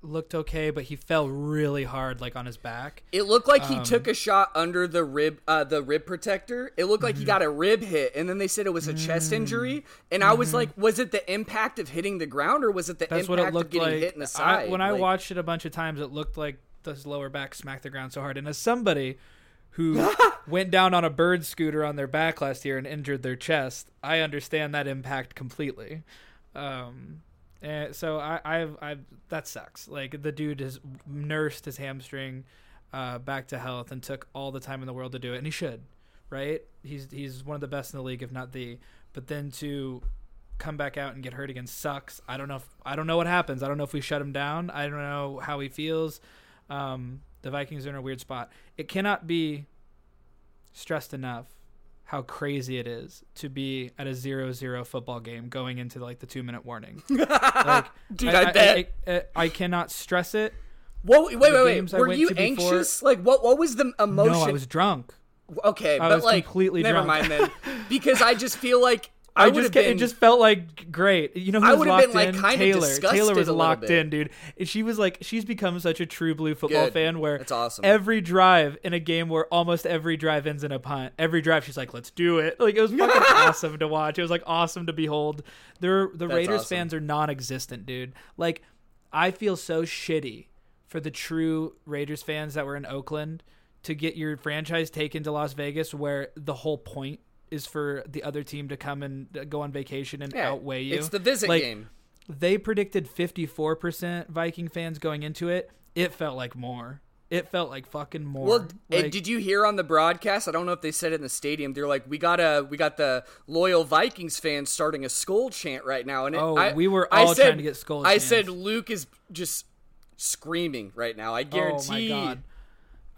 looked okay, but he fell really hard, like on his back. It looked like he Um, took a shot under the rib, uh, the rib protector. It looked like Mm-hmm. he got a rib hit, and then they said it was a chest injury. And I was like, was it the impact of hitting the ground, or was it the Mm-hmm. That's impact what it of looked getting like. hit in the I, side? when I Like, watched it a bunch of times, it looked like his lower back smacked the ground so hard. And as somebody who went down on a bird scooter on their back last year and injured their chest, I understand that impact completely. Um, and so I, I've, I've, that sucks. Like the dude has nursed his hamstring uh, back to health and took all the time in the world to do it, and he should, right? He's he's one of the best in the league, if not the. But then to come back out and get hurt again sucks. I don't know. If, I don't know what happens. I don't know if we shut him down. I don't know how he feels. Um, the Vikings are in a weird spot. It cannot be stressed enough how crazy it is to be at a zero-zero football game going into like the two minute warning. like, Dude, I bet. I, I, I cannot stress it. Whoa, wait, wait, wait. Were you to before- anxious? Like, what? What was the emotion? No, I was drunk. okay, I but was like, completely never drunk. mind then, because I just feel like I, I, just been. it just felt like great. You know who I was locked been, like, in? Taylor. disgusted Taylor was a locked bit. in, dude. And she was like, she's become such a true blue football Good. fan where it's awesome. every drive in a game where almost every drive ends in a punt. Every drive, she's like, "Let's do it!" Like it was fucking awesome to watch. It was like awesome to behold. The the That's Raiders awesome. fans are non-existent, dude. Like I feel so shitty for the true Raiders fans that were in Oakland to get your franchise taken to Las Vegas, where the whole point is for the other team to come and go on vacation and Yeah, outweigh you. It's the visit Like, game. They predicted 54% Viking fans going into it. It felt like more. It felt like fucking more. Well, Like, did you hear on the broadcast? I don't know if they said it in the stadium. They're like, "We got a, we got the loyal Vikings fans starting a skull chant right now." And it, Oh, I, we were I all said, trying to get skull I chants. said Luke is just screaming right now. I guarantee. Oh my god.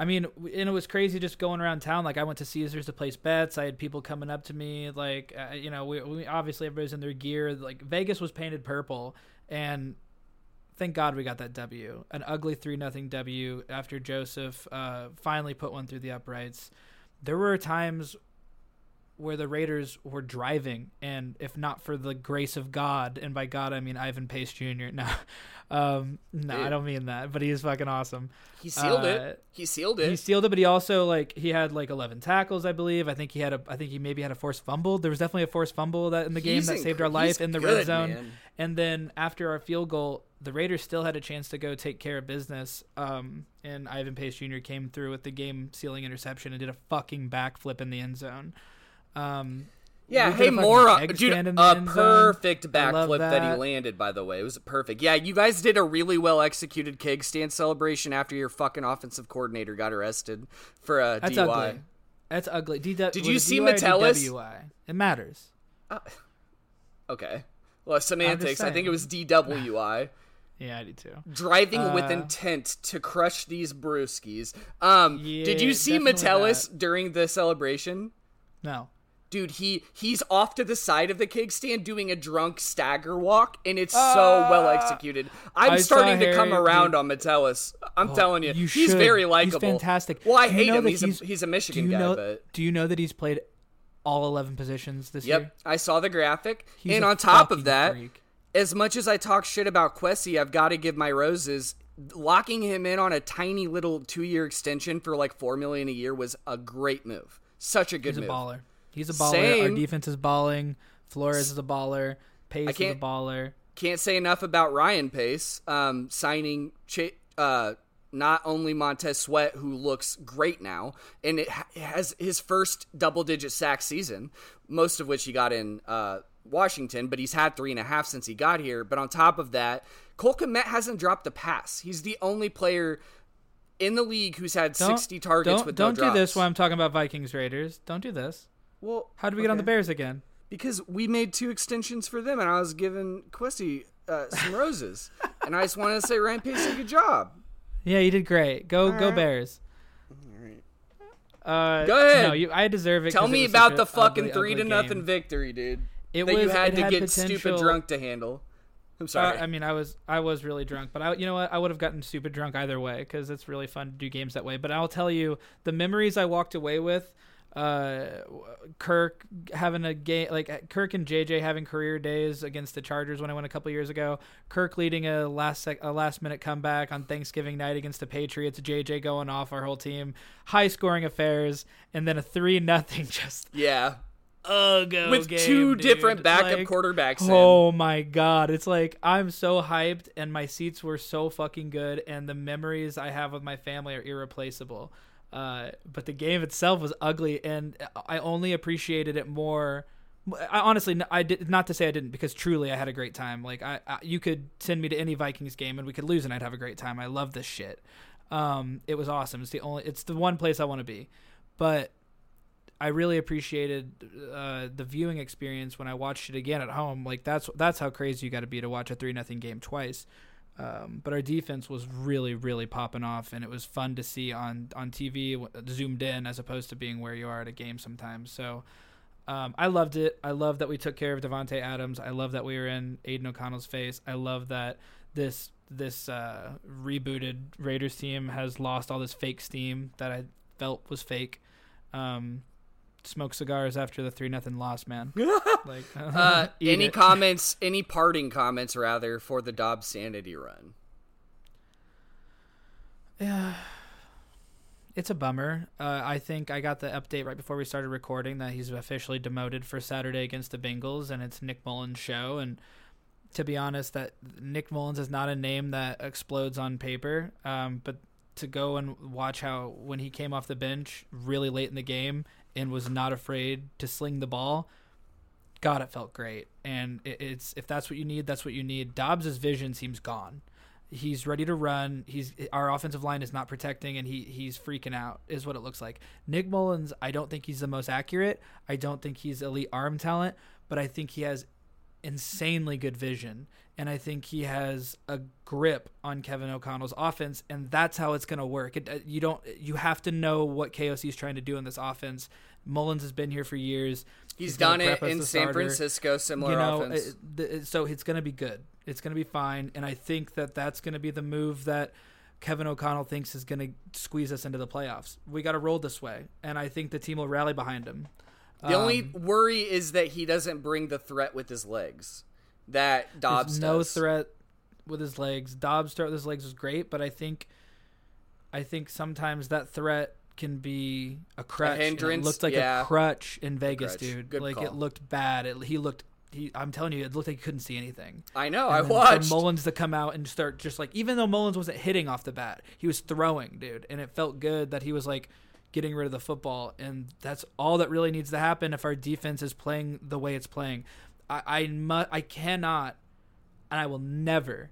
I mean, and it was crazy just going around town. Like I went to Caesars to place bets. I had people coming up to me, like uh, you know, we, we obviously everybody's in their gear. Like Vegas was painted purple, and thank God we got that W, an ugly three nothing W after Joseph uh, finally put one through the uprights. There were times where the Raiders were driving, and if not for the grace of God, and by God I mean Ivan Pace Jr. No, um, no, I don't mean that, but he is fucking awesome. He sealed Uh, it. He sealed it. He sealed it, but he also like he had like 11 tackles, I believe. I think he had a, I think he maybe had a forced fumble. There was definitely a forced fumble that in the game He's that saved our life in the good, red zone. man. And then after our field goal, the Raiders still had a chance to go take care of business. Um, and Ivan Pace Jr. came through with the game sealing interception and did a fucking backflip in the end zone. Um, Yeah, hey, a fucking more on, egg dude. stand in the A perfect backflip that. he landed. By the way, it was perfect. Yeah, you guys did a really well executed keg stand celebration after your fucking offensive coordinator got arrested for a That's DUI. ugly. That's ugly. D- Did you see Metellus? DWI? It matters. Okay, well, semantics. I think it was DWI. Yeah, I do too. Driving with Uh, intent to crush these brewskis. Um, yeah, did you see Metellus during the celebration? No. Dude, he he's off to the side of the keg stand doing a drunk stagger walk, and it's so Ah. well executed. I'm I starting to come Harry- around dude. Oh, on Metellus. I'm telling you, You he's should. very He's likable. fantastic. Well, I hate him. that He's, a he's a Michigan do you guy, know, but do you know that he's played all 11 positions this year? yep, year? I saw the graphic. He's and on top of that, freak. as much as I talk shit about Kwesi, I've got to give my roses. Locking him in on a tiny little two-year extension for like four million a year was a great move. Such a good move. he's a baller. He's a baller. Our defense is balling. Flores is a baller. Pace is a baller. Can't say enough about Ryan Pace um, signing Ch- uh, not only Montez Sweat, who looks great now, and it ha- has his first double-digit sack season, most of which he got in uh, Washington, but he's had three and a half since he got here. But on top of that, Cole Kmet hasn't dropped a pass. He's the only player in the league who's had Don't, 60 targets don't, with don't no do this while I'm talking about Vikings Raiders. Don't do this. Well, How did we get on the. Bears again? because we made two extensions for them, and I was giving Kwesi uh, some roses, and I just wanted to say Ryan Pace did a good job. Yeah, you did great. Go go right. Bears. Uh, Go ahead. No, you, I deserve it. Tell me was about the fucking ugly, three to ugly nothing game. victory, dude. It that was you had it to had get stupid drunk to handle. I'm sorry. Uh, I mean, I was I was really drunk, but I you know what I would have gotten stupid drunk either way because it's really fun to do games that way. But I'll tell you the memories I walked away with. Uh, Kirk having a game like Kirk and JJ having career days against the Chargers when I went a couple years ago. Kirk leading a last sec- a last minute comeback on Thanksgiving night against the Patriots. JJ going off our whole team, high scoring affairs, and then a three nothing just yeah, ugh with game, two dude. different backup Like, quarterbacks. in. Oh my god, it's like I'm so hyped and my seats were so fucking good and the memories I have with my family are irreplaceable. Uh, but the game itself was ugly and I only appreciated it more. I honestly, I did not to say I didn't because truly I had a great time. Like I, I you could send me to any Vikings game and we could lose and I'd have a great time. I love this shit. Um, it was awesome. It's the only, it's the one place I want to be. But I really appreciated uh, the viewing experience when I watched it again at home. Like that's that's how crazy you got to be to watch a three nothing game twice. Um, but our defense was really really popping off, and it was fun to see on on TV zoomed in as opposed to being where you are at a game sometimes. So. Um, I loved it. I love that we took care of Davante Adams. I love that we were in Aidan O'Connell's face. I love that this this uh, rebooted Raiders team has lost all this fake steam that I felt was fake. Um, smoke cigars after the three nothing loss, man. like Uh, any it. comments? Any parting comments, rather, for the Dobbsanity run? Yeah. It's a bummer. Uh, I think I got the update right before we started recording that he's officially demoted for Saturday against the Bengals, and it's Nick Mullens' show. And to be honest, that Nick Mullens is not a name that explodes on paper. Um, but to go and watch how when he came off the bench really late in the game and was not afraid to sling the ball, God, it felt great. And it, it's if that's what you need, that's what you need. Dobbs' vision seems gone. He's ready to run. He's our offensive line is not protecting, and he he's freaking out. Is what it looks like. Nick Mullens, I don't think he's the most accurate. I don't think he's elite arm talent, but I think he has insanely good vision, and I think he has a grip on Kevin O'Connell's offense, and that's how it's going to work. It, uh, you don't you have to know what KOC is trying to do in this offense. Mullens has been here for years. He's gonna done it in San Francisco. Similar you know, offense. th- so it's going to be good. It's going to be fine, and I think that that's going to be the move that Kevin O'Connell thinks is going to squeeze us into the playoffs. We got to roll this way, and I think the team will rally behind him. the only Um, worry is that he doesn't bring the threat with his legs. That Dobbs no does. threat with his legs. Dobbs start with his legs was great, but I think, I think sometimes that threat can be a crutch. and hindrance? It looked like Yeah. a crutch in Vegas, crutch. dude. Good like call. it looked bad. It, he looked. He, I'm telling you, it looked like he couldn't see anything. I know. And I watched. Mullens to come out and start just like even though Mullens wasn't hitting off the bat, he was throwing, dude, and it felt good that he was like getting rid of the football, and that's all that really needs to happen if our defense is playing the way it's playing. I I mu- I cannot, and I will never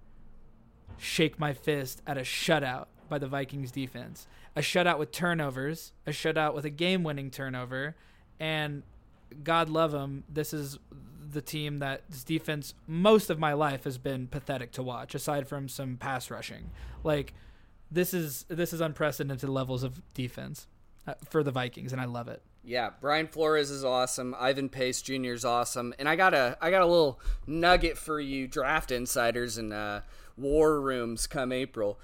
shake my fist at a shutout by the Vikings defense. A shutout with turnovers, a shutout with a game-winning turnover, and God love him, this is the team that's defense most of my life has been pathetic to watch, aside from some pass rushing. Like this is this is unprecedented levels of defense uh, for the Vikings, and I love it. Yeah, Brian Flores is awesome. Ivan Pace Jr. is awesome, and I got a I got a little nugget for you, draft insiders and uh, war rooms come April.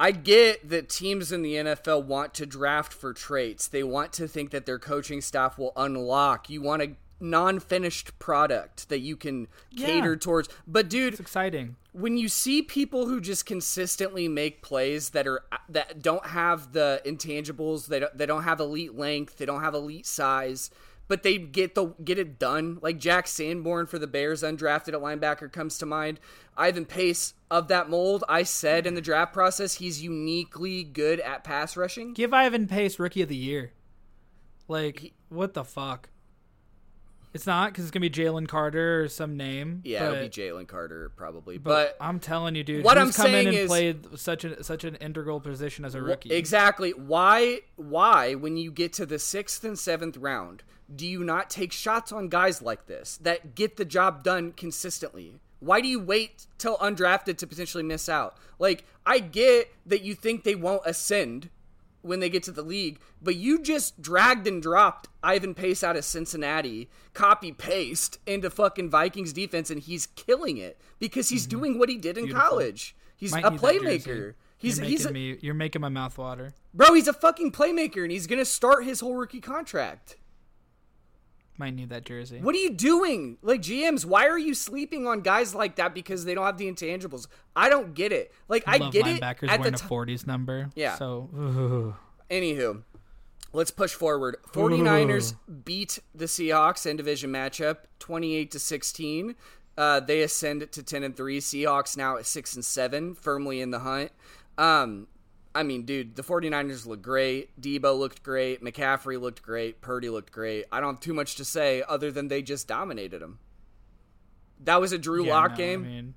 I get that teams in the NFL want to draft for traits. They want to think that their coaching staff will unlock. You want a non-finished product that you can Yeah. cater towards. But dude, It's exciting. When you see people who just consistently make plays that are that don't have the intangibles, they don't, they don't have elite length, they don't have elite size, but they get the get it done. Like Jack Sanborn for the Bears, undrafted at linebacker, comes to mind. Ivan Pace of that mold. I said in the draft process, he's uniquely good at pass rushing. Give Ivan Pace Rookie of the Year. Like what the fuck? It's not because it's gonna be Jalen Carter or some name. Yeah, but, it'll be Jalen Carter probably, But, but I'm telling you, dude. what who's I'm come in and is- played such an such an integral position as a rookie. Exactly. Why why when you get to the 6th and 7th round, do you not take shots on guys like this that get the job done consistently? Why do you wait till undrafted to potentially miss out? Like I get that you think they won't ascend when they get to the league, but you just dragged and dropped Ivan Pace out of Cincinnati, copy paste into fucking Vikings defense and he's killing it because he's doing what he did in Mm-hmm. Beautiful. college. He's Might a need that jersey. playmaker. He's you're he's a, me. You're making my mouth water. Bro, he's a fucking playmaker and he's to start his whole rookie contract. Might need that jersey. What are you doing? Like GMs, why are you sleeping on guys like that because they don't have the intangibles? I don't get it. Like I love get it linebackers at the wearing a t- 40s number. Yeah. So ooh. Anywho, let's push forward. 49ers beat the Seahawks in division matchup 28 to 16. Uh, they ascend to 10 and 3. Seahawks now at 6 and 7, firmly in the hunt. Um, I mean, dude, the 49ers look great. Deebo looked great. McCaffrey looked great. Purdy looked great. I don't have too much to say other than they just dominated them. That was a Drew Yeah, Lock no, game. I mean,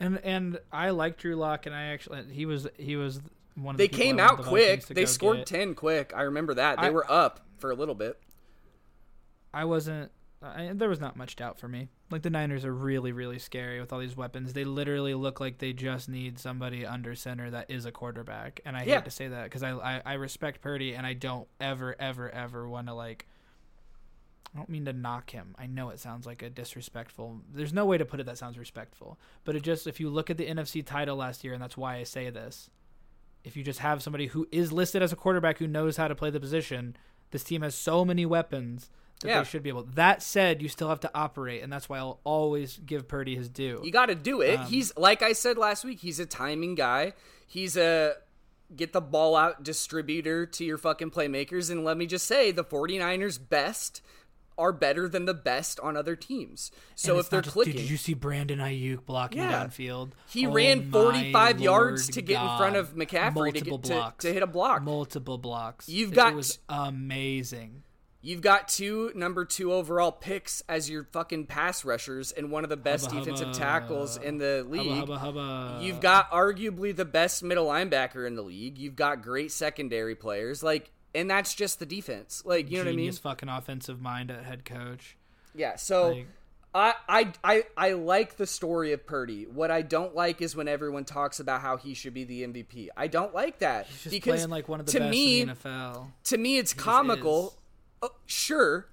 and and I like Drew Lock, and I actually he was he was one of they the came out quick. They scored get. 10 quick. I remember that. They I- were up for a little bit. I wasn't. I, there was not much doubt for me. Like the Niners are really, really scary with all these weapons. They literally look like they just need somebody under center that is a quarterback. And I Yeah. hate to say that because I, I I respect Purdy and I don't ever, ever, ever want to like I don't mean to knock him. I know it sounds like a disrespectful. There's no way to put it that sounds respectful. But it just if you look at the NFC title last year and that's why I say this. If you just have somebody who is listed as a quarterback who knows how to play the position, this team has so many weapons that Yeah. they should be able. That said, you still have to operate and that's why I'll always give Purdy his due. You got to do it. Um, he's like I said last week. He's a timing guy. He's a get the ball out distributor to your fucking playmakers. And let me just say, the 49ers best are better than the best on other teams. So if they're just- clicking, Dude, did you see Brandon Aiyuk blocking Yeah. downfield? he Oh ran 45 yards to get in front of McCaffrey to, Multiple get, to, blocks. to hit a block. Multiple blocks. You've got- It was amazing. You've got two number two overall picks as your fucking pass rushers and one of the best Hubba, defensive hubba. tackles in the league. Hubba. You've got arguably the best middle linebacker in the league. You've got great secondary players. Like, and that's just the defense. Like, you know what I mean? Genius fucking offensive mind at head coach. Yeah. So Like- I, I I I like the story of Purdy. What I don't like is when everyone talks about how he should be the MVP. I don't like that He's just because playing like one of the to best me, in the NFL. to me it's comical. Oh, sure,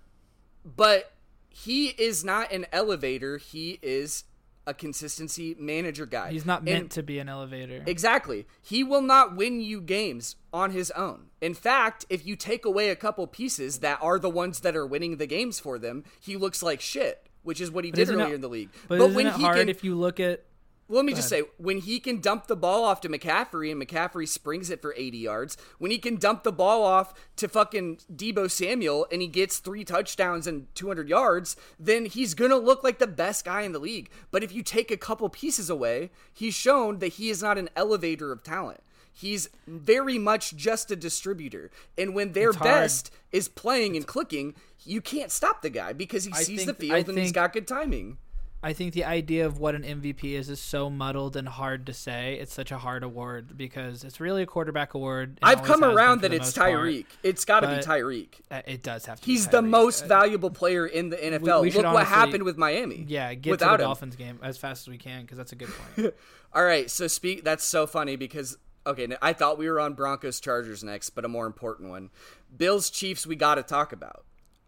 but he is not an elevator. He is a consistency manager guy. He's not And- meant to be an elevator. Exactly. He will not win you games on his own. In fact, if you take away a couple pieces that are the ones that are winning the games for them, he looks like shit, which is what he did earlier it- in the league. but, isn't it hard can if you look at let me just say, when he can dump the ball off to McCaffrey and McCaffrey springs it for 80 yards, when he can dump the ball off to fucking Deebo Samuel and he gets three touchdowns and 200 yards, then he's going to look like the best guy in the league. But if you take a couple pieces away, he's shown that he is not an elevator of talent. He's very much just a distributor. And when their best is playing and clicking, you can't stop the guy because he I sees think- the I field and he's got good timing. I think the idea of what an MVP is is so muddled and hard to say. It's such a hard award because it's really a quarterback award. I've come around that it's. Tyreek. It's got to be Tyreek. Uh, It does have to. be He's the most Uh, valuable player in the NFL. we should Look what happened with Miami. Yeah, get without to the him. Dolphins game as fast as we can because that's a good point. All right, so speak. That's so funny because okay, I thought we were on Broncos Chargers next, but a more important one, Bills Chiefs. We got to talk about.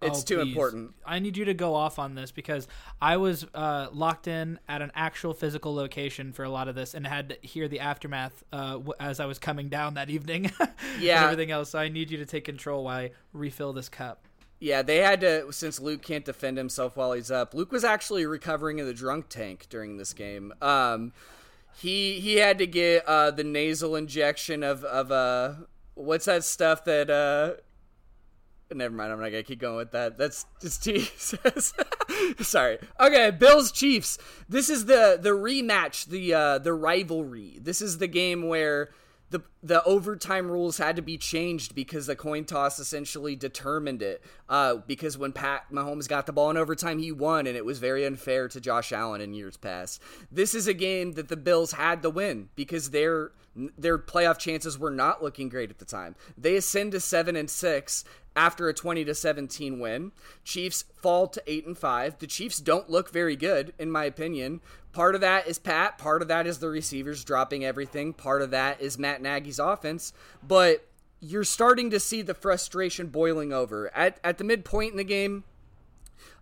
It's Oh, too please. important. I need you to go off on this because I was uh, locked in at an actual physical location for a lot of this and had to hear the aftermath uh, w- as I was coming down that evening. Yeah. and everything else. So I need you to take control while I refill this cup. Yeah, they had to since Luke can't defend himself while he's up. Luke was actually recovering in the drunk tank during this game. Um, he he had to get uh, the nasal injection of of uh, what's that stuff that uh. Never mind. I'm not gonna keep going with that. That's just Jesus. Sorry. Okay, Bills Chiefs. This is the the rematch, the uh, the rivalry. This is the game where the the overtime rules had to be changed because the coin toss essentially determined it. Uh, because when Pat Mahomes got the ball in overtime, he won, and it was very unfair to Josh Allen in years past. This is a game that the Bills had to win because their their playoff chances were not looking great at the time. They ascend to seven and six after a 20 to 17 win. Chiefs fall to 8 and 5. The Chiefs don't look very good in my opinion. Part of that is Pat, part of that is the receivers dropping everything, part of that is Matt Nagy's offense, but you're starting to see the frustration boiling over. At at the midpoint in the game,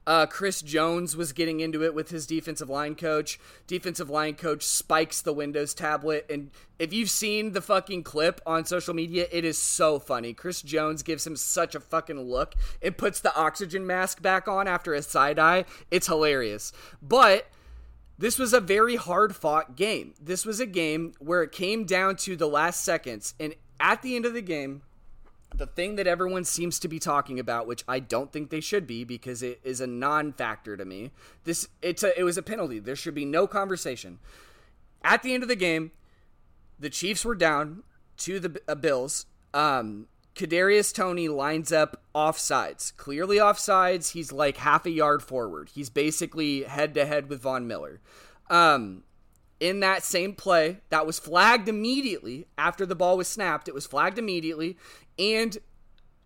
uh, Chris Jones was getting into it with his defensive line coach. Defensive line coach spikes the Windows tablet. And if you've seen the fucking clip on social media, it is so funny. Chris Jones gives him such a fucking look and puts the oxygen mask back on after a side eye. It's hilarious. But this was a very hard fought game. This was a game where it came down to the last seconds. And at the end of the game, the thing that everyone seems to be talking about, which I don't think they should be because it is a non-factor to me. This it's a it was a penalty. There should be no conversation. At the end of the game, the Chiefs were down to the uh, Bills. Um, Kadarius Toney lines up offsides, clearly offsides. He's like half a yard forward. He's basically head to head with Von Miller. Um, in that same play that was flagged immediately after the ball was snapped. It was flagged immediately, and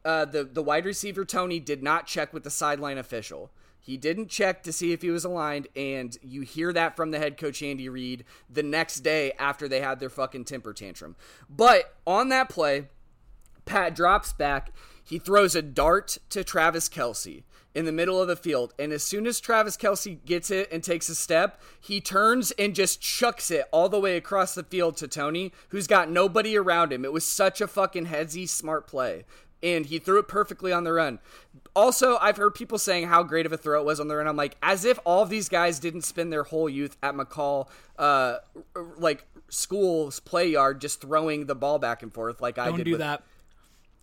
uh, the the wide receiver Toney did not check with the sideline official. He didn't check to see if he was aligned, and you hear that from the head coach Andy Reid the next day after they had their fucking temper tantrum. But on that play, Pat drops back. He throws a dart to Travis Kelce in the middle of the field. And as soon as Travis Kelce gets it and takes a step, he turns and just chucks it all the way across the field to Toney, who's got nobody around him. It was such a fucking headsy, smart play. And he threw it perfectly on the run. Also, I've heard people saying how great of a throw it was on the run. I'm like, as if all of these guys didn't spend their whole youth at McCall, uh, like school's play yard, just throwing the ball back and forth like I Don't did. do with, that.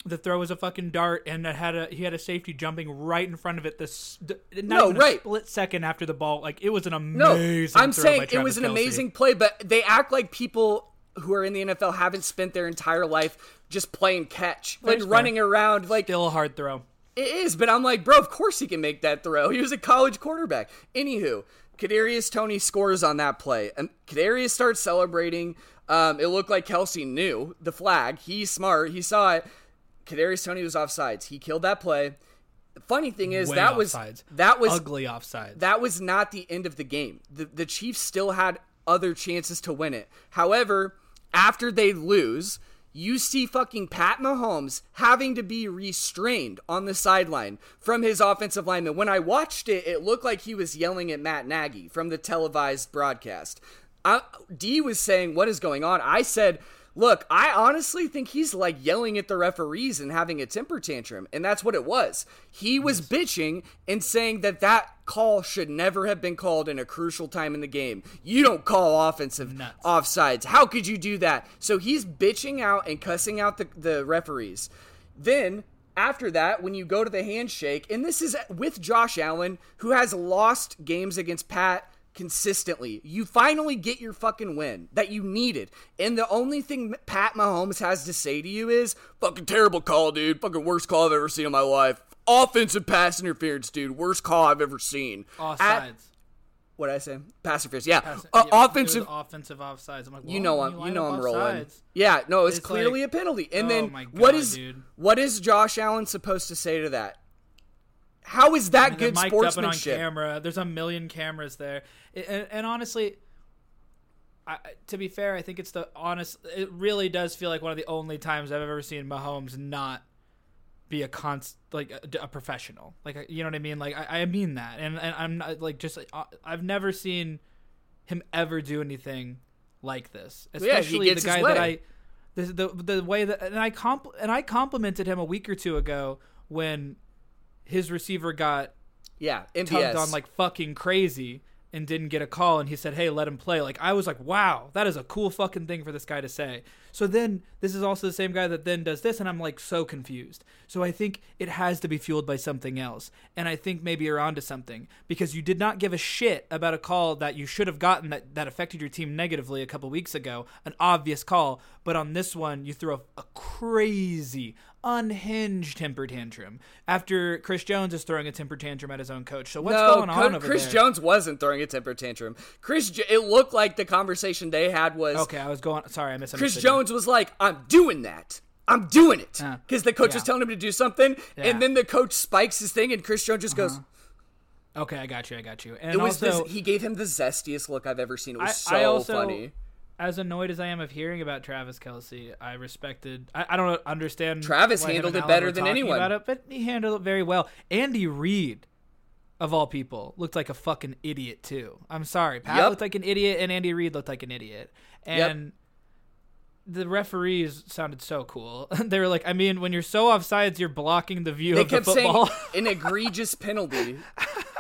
The throw was a fucking dart, and it had a he had a safety jumping right in front of it. This No, right. a split second after the ball, like it was an amazing. No. I'm saying it was an Kelce. amazing play, but they act like people who are in the NFL haven't spent their entire life just playing catch, like That's fair. running around. Like Still a hard throw. it is, but I'm like, bro, of course he can make that throw. He was a college quarterback. Anywho, Kadarius Toney scores on that play, and Kadarius starts celebrating. Um, it looked like Kelce knew the flag. He's smart. He saw it. Kadarius Toney was offsides. He killed that play. The funny thing is Way that was offsides. that was ugly offsides. that was not the end of the game. The the Chiefs still had other chances to win it. However, after they lose, you see fucking Pat Mahomes having to be restrained on the sideline from his offensive lineman. When I watched it, it looked like he was yelling at Matt Nagy from the televised broadcast. I, D was saying, "What is going on?" I said, "Look, I honestly think he's like yelling at the referees and having a temper tantrum, and that's what it was. He was bitching and saying that that call should never have been called in a crucial time in the game. You don't call offensive Nuts. offsides. How could you do that?" So he's bitching out and cussing out the, the referees. Then after that, when you go to the handshake, and this is with Josh Allen, who has lost games against Pat consistently. You finally get your fucking win that you needed. And the only thing Pat Mahomes has to say to you is, fucking terrible call, dude. Fucking worst call I've ever seen in my life. Offensive pass interference, dude. Worst call I've ever seen. offsides. At- what did I say? Pass interference. Yeah. Pass- Uh, yeah, offensive. offensive offsides. I'm like, You know I'm you line know I'm rolling. offsides- Yeah, no, it was It's clearly like- a penalty. And Oh then my what God, is dude. what is Josh Allen supposed to say to that? How is that good up and on sportsmanship? camera. There's a million cameras there, and, and honestly, I, to be fair, I think it's the honest. It really does feel like one of the only times I've ever seen Mahomes not be a const like a, a professional. Like you know what I mean? Like I, I mean that, and and I'm not like just uh, I've never seen him ever do anything like this. Yeah, he Especially gets the his guy that. I the, the the way that and I compl- and I complimented him a week or two ago when his receiver got Yeah, tugged MPS. on like fucking crazy and didn't get a call and he said hey let him play. Like i was like wow that is a cool fucking thing for this guy to say. So then this is also the same guy that then does this and i'm like so confused. So i think it has to be fueled by something else and i think maybe you're onto something because you did not give a shit about a call that you should have gotten that, that affected your team negatively a couple weeks ago an obvious call but on this one you threw a, a crazy unhinged temper tantrum after Chris Jones is throwing a temper tantrum at his own coach. So what's no, going on Co- over Chris there? Jones wasn't throwing a temper tantrum. Chris, J- it looked like the conversation they had was Okay, I was going. Sorry, I misunderstood. Chris. Jones was like, "I'm doing that. I'm doing it," Uh, because the coach was telling him to do something, Yeah. and then the coach spikes his thing, and Chris Jones just goes. Okay, I got you. I got you. And It was also, this, he gave him the zestiest look I've ever seen. It was I- so I also- funny. As annoyed as I am of hearing about Travis Kelce, I respected. I, I don't understand. Travis handled it better than anyone. About it, but he handled it very well. Andy Reid, of all people, looked like a fucking idiot too. I'm sorry, Pat Yep. looked like an idiot, and Andy Reid looked like an idiot. And the referees sounded so cool. they were like, I mean, when you're so offsides, you're blocking the view They of the football. an egregious penalty.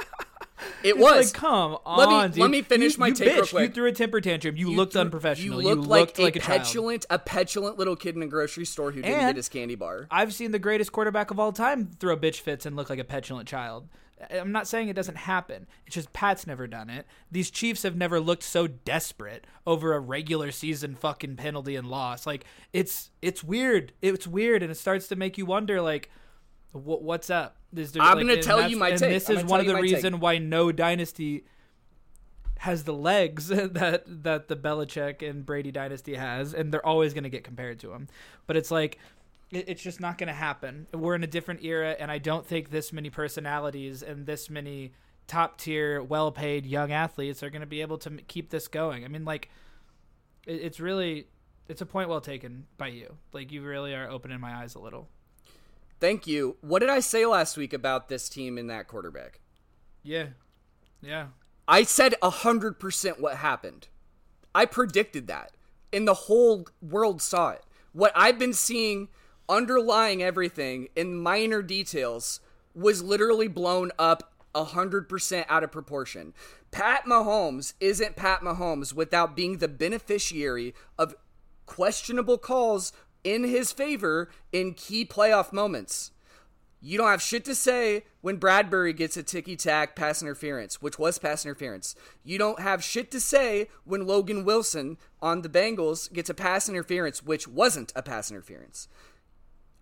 It was. like, come on, Let me- dude. let me finish You- my you take real quick. You threw a temper tantrum. You, You looked threw- unprofessional. You You looked, looked, like, like, a a child. petulant, a petulant little kid in a grocery store who didn't And- get his candy bar. I've seen the greatest quarterback of all time throw bitch fits and look like a petulant child. I'm not saying it doesn't happen. It's just Pat's never done it. These Chiefs have never looked so desperate over a regular season fucking penalty and loss. Like it's it's weird. It's weird, and it starts to make you wonder like. Wh- What's up? Is there, I'm like, gonna tell you my and take. This I'm is one of the my take. reason why no dynasty has the legs that that the Belichick and Brady dynasty has, and they're always going to get compared to him. But it's like it, it's just not going to happen. We're in a different era, and I don't think this many personalities and this many top tier, well paid young athletes are going to be able to m- keep this going. I mean, like it, it's really it's a point well taken by you. Like you really are opening my eyes a little. Thank you. What did I say last week about this team and that quarterback? Yeah. Yeah. I said 100% what happened. I predicted that. And the whole world saw it. What I've been seeing underlying everything in minor details was literally blown up 100% out of proportion. Pat Mahomes isn't Pat Mahomes without being the beneficiary of questionable calls in his favor in key playoff moments. You don't have shit to say when Bradberry gets a ticky tack pass interference, which was pass interference. You don't have shit to say when Logan Wilson on the Bengals gets a pass interference, which wasn't a pass interference.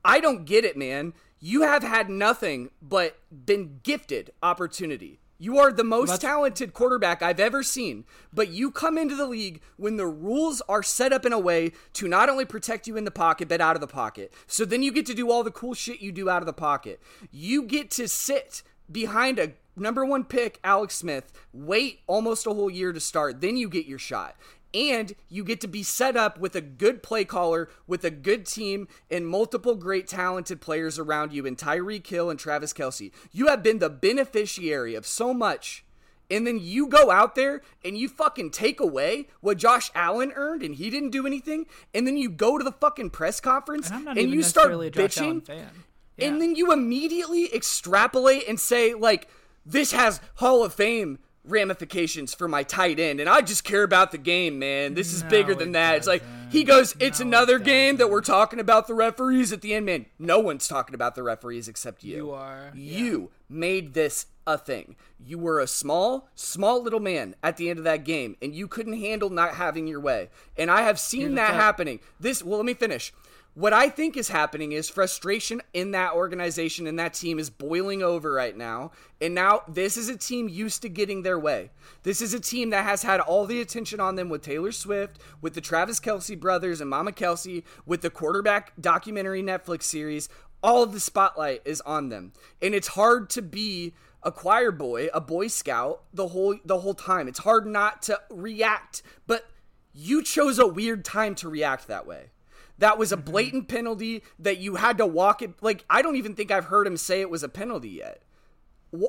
I don't get it, man. You have had nothing but been gifted opportunity. You are the most talented quarterback I've ever seen, but you come into the league when the rules are set up in a way to not only protect you in the pocket, but out of the pocket. So then you get to do all the cool shit you do out of the pocket. You get to sit behind a number one pick, Alex Smith, wait almost a whole year to start, then you get your shot and you get to be set up with a good play caller, with a good team, and multiple great talented players around you in Tyreek Hill and Travis Kelce. You have been the beneficiary of so much. And then you go out there and you fucking take away what Josh Allen earned and he didn't do anything. And then you go to the fucking press conference and, and you start bitching. Yeah. And then you immediately extrapolate and say, like, this has Hall of Fame ramifications for my tight end and I just care about the game, man. This is no, bigger than that. Doesn't. It's like he goes, "It's no, another it game that we're talking about the referees at the end, man." No one's talking about the referees except you. You are. You yeah. made this a thing. You were a small, small little man at the end of that game and you couldn't handle not having your way. And I have seen that happening. This, well, let me finish. What I think is happening is frustration in that organization and that team is boiling over right now. And now this is a team used to getting their way. This is a team that has had all the attention on them with Taylor Swift, with the Travis Kelce brothers and Mama Kelce, with the quarterback documentary Netflix series. All of the spotlight is on them. And it's hard to be a choir boy, a boy scout the whole the whole time. It's hard not to react, but you chose a weird time to react that way. That was a blatant penalty that you had to walk it. Like, I don't even think I've heard him say it was a penalty yet.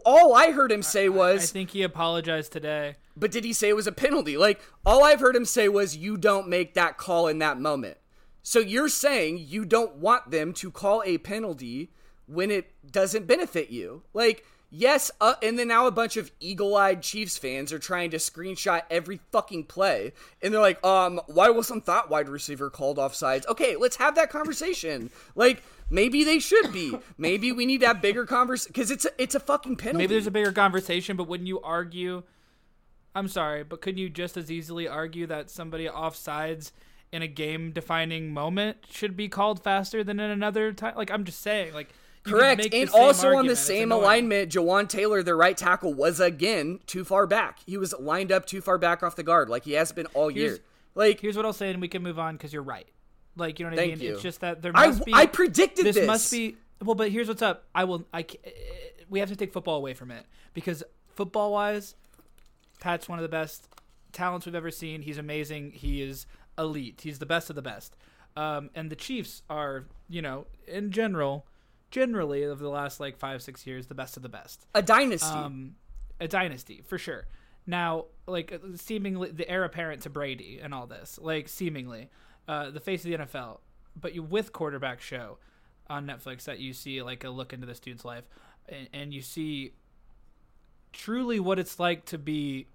All I heard him say was. I think he apologized today. But did he say it was a penalty? Like, all I've heard him say was, you don't make that call in that moment. So you're saying you don't want them to call a penalty when it doesn't benefit you. Like, Yes, uh, and then now a bunch of eagle-eyed Chiefs fans are trying to screenshot every fucking play, and they're like, "Um, why wasn't that wide receiver called off sides?" Okay, let's have that conversation. Like, maybe they should be. Maybe we need to have bigger conversation because it's a, it's a fucking penalty. Maybe there's a bigger conversation, but wouldn't you argue? I'm sorry, but couldn't you just as easily argue that somebody off sides in a game-defining moment should be called faster than in another time? Like, I'm just saying, like Correct. And also argument. on the same alignment, Jawaan Taylor, the right tackle, was again too far back. He was lined up too far back off the guard, like he has been all here's, year. Like here's what I'll say, and we can move on because you're right. Like you know what I mean? You. It's just that there must I, be. I predicted this. This must be well, but here's what's up. I will. I. We have to take football away from it because football wise, Pat's one of the best talents we've ever seen. He's amazing. He is elite. He's the best of the best. Um, and the Chiefs are, you know, in general generally of the last like five six years the best of the best. A dynasty. Um a dynasty for sure. Now like seemingly the heir apparent to brady and all this like seemingly uh the face of the nfl but you with quarterback show on netflix that you see like a look into this dude's life and, and you see truly what it's like to be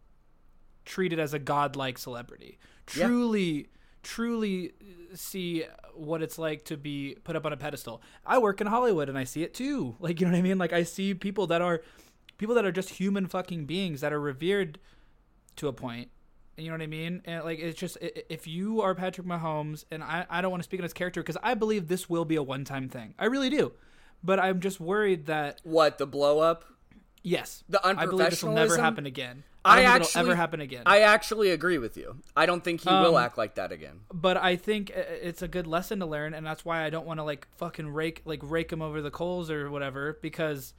treated as a godlike celebrity. Truly yeah. Truly uh, see what it's like to be put up on a pedestal. I work in Hollywood and I see it too. Like, you know what I mean? Like I see people that are people that are just human fucking beings that are revered to a point. You know what I mean? And like it's just if you are Patrick Mahomes and I I don't want to speak on his character because I believe this will be a one-time thing. I really do. But I'm just worried that what the blow up Yes, the unprofessionalism. I believe this will never happen again. I, I actually ever happen again. I actually agree with you. I don't think he um, will act like that again. But I think it's a good lesson to learn, and that's why I don't want to like fucking rake like rake him over the coals or whatever because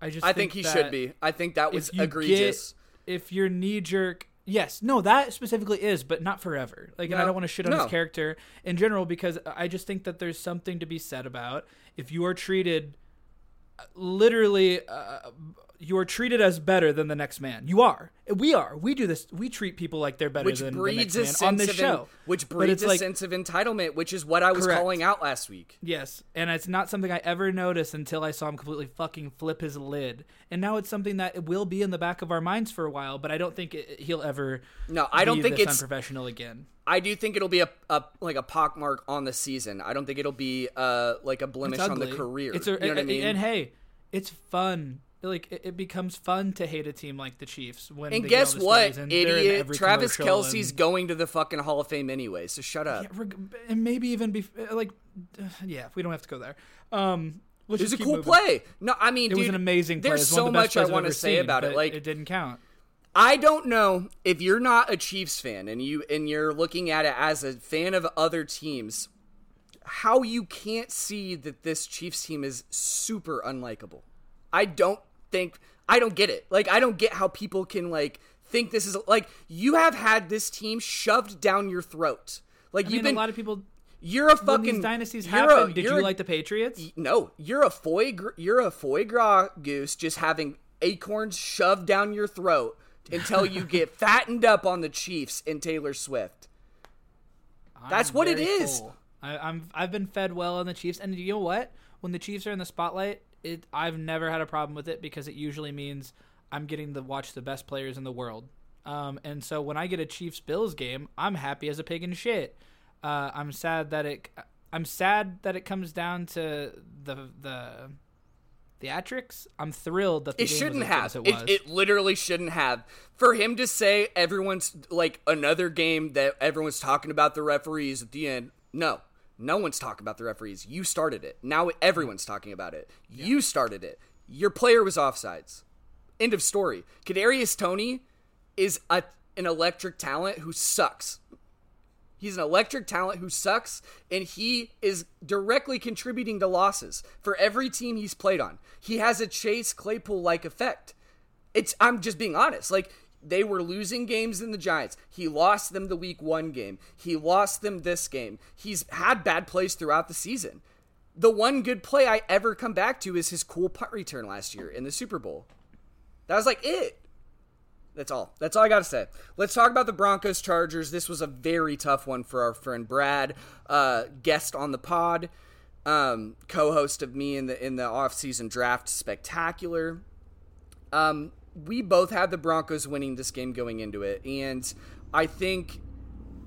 I just I think, think he should be. I think that was egregious. Get, if your knee jerk, Yes, no, that specifically is, but not forever. Like, and I don't want to shit on No. his character in general because I just think that there's something to be said about if you are treated literally, uh, you are treated as better than the next man. You are. We are. We do this. We treat people like they're better which than breeds the next man on this of en- show. which breeds a like- sense of entitlement, which is what I was Correct. calling out last week. Yes, and it's not something I ever noticed until I saw him completely fucking flip his lid. And now it's something that will be in the back of our minds for a while, but I don't think it, he'll ever. No, I don't think it's unprofessional again. I do think it'll be a, a like a pockmark on the season. I don't think it'll be uh like a blemish on the career. It's a, you know what I mean? And hey, it's fun. Like it, it becomes fun to hate a team like the Chiefs when. and they guess what, and idiot? Travis Kelce's and- going to the fucking Hall of Fame anyway. So shut up. Yeah, and maybe even be like, yeah, we don't have to go there. Um, let's it was a cool moving. play. No, I mean, It dude, was an amazing play. There's so of the best much I want to say seen, about it. Like it didn't count. I don't know if you're not a Chiefs fan and you and you're looking at it as a fan of other teams, how you can't see that this Chiefs team is super unlikable. I don't think I don't get it. Like I don't get how people can like think this is like you have had this team shoved down your throat. Like I you've mean, been a lot of people. you're a When fucking these dynasties you're a- did you're a- like the Patriots? no, you're a foie you're a foie gras goose just having acorns shoved down your throat until you get fattened up on the Chiefs and Taylor Swift. That's I'm what it is. I, I'm I've been fed well on the Chiefs, and you know what? When the Chiefs are in the spotlight, it I've never had a problem with it because it usually means I'm getting to watch the best players in the world. Um, and so when I get a Chiefs Bills game, I'm happy as a pig in shit. Uh, I'm sad that it. I'm sad that it comes down to the the theatrics. I'm thrilled that the It shouldn't was as good have. It, It, was. it literally shouldn't have. For him to say everyone's like another game that everyone's talking about the referees at the end. No. No one's talking about the referees. You started it. Now everyone's talking about it. You started it. Your player was offsides. End of story. Kadarius Toney is a, an electric talent who sucks. He's an electric talent who sucks, and he is directly contributing to losses for every team he's played on. He has a Chase Claypool like effect. It's I'm just being honest. Like they were losing games in the Giants. He lost them the week one game. He lost them this game. He's had bad plays throughout the season. The one good play I ever come back to is his cool punt return last year in the Super Bowl. That was like it. That's all. That's all I got to say. Let's talk about the Broncos Chargers. This was a very tough one for our friend Brad, uh, guest on the pod, um, co-host of me in the in the off-season draft spectacular. Um, we both had the Broncos winning this game going into it, and I think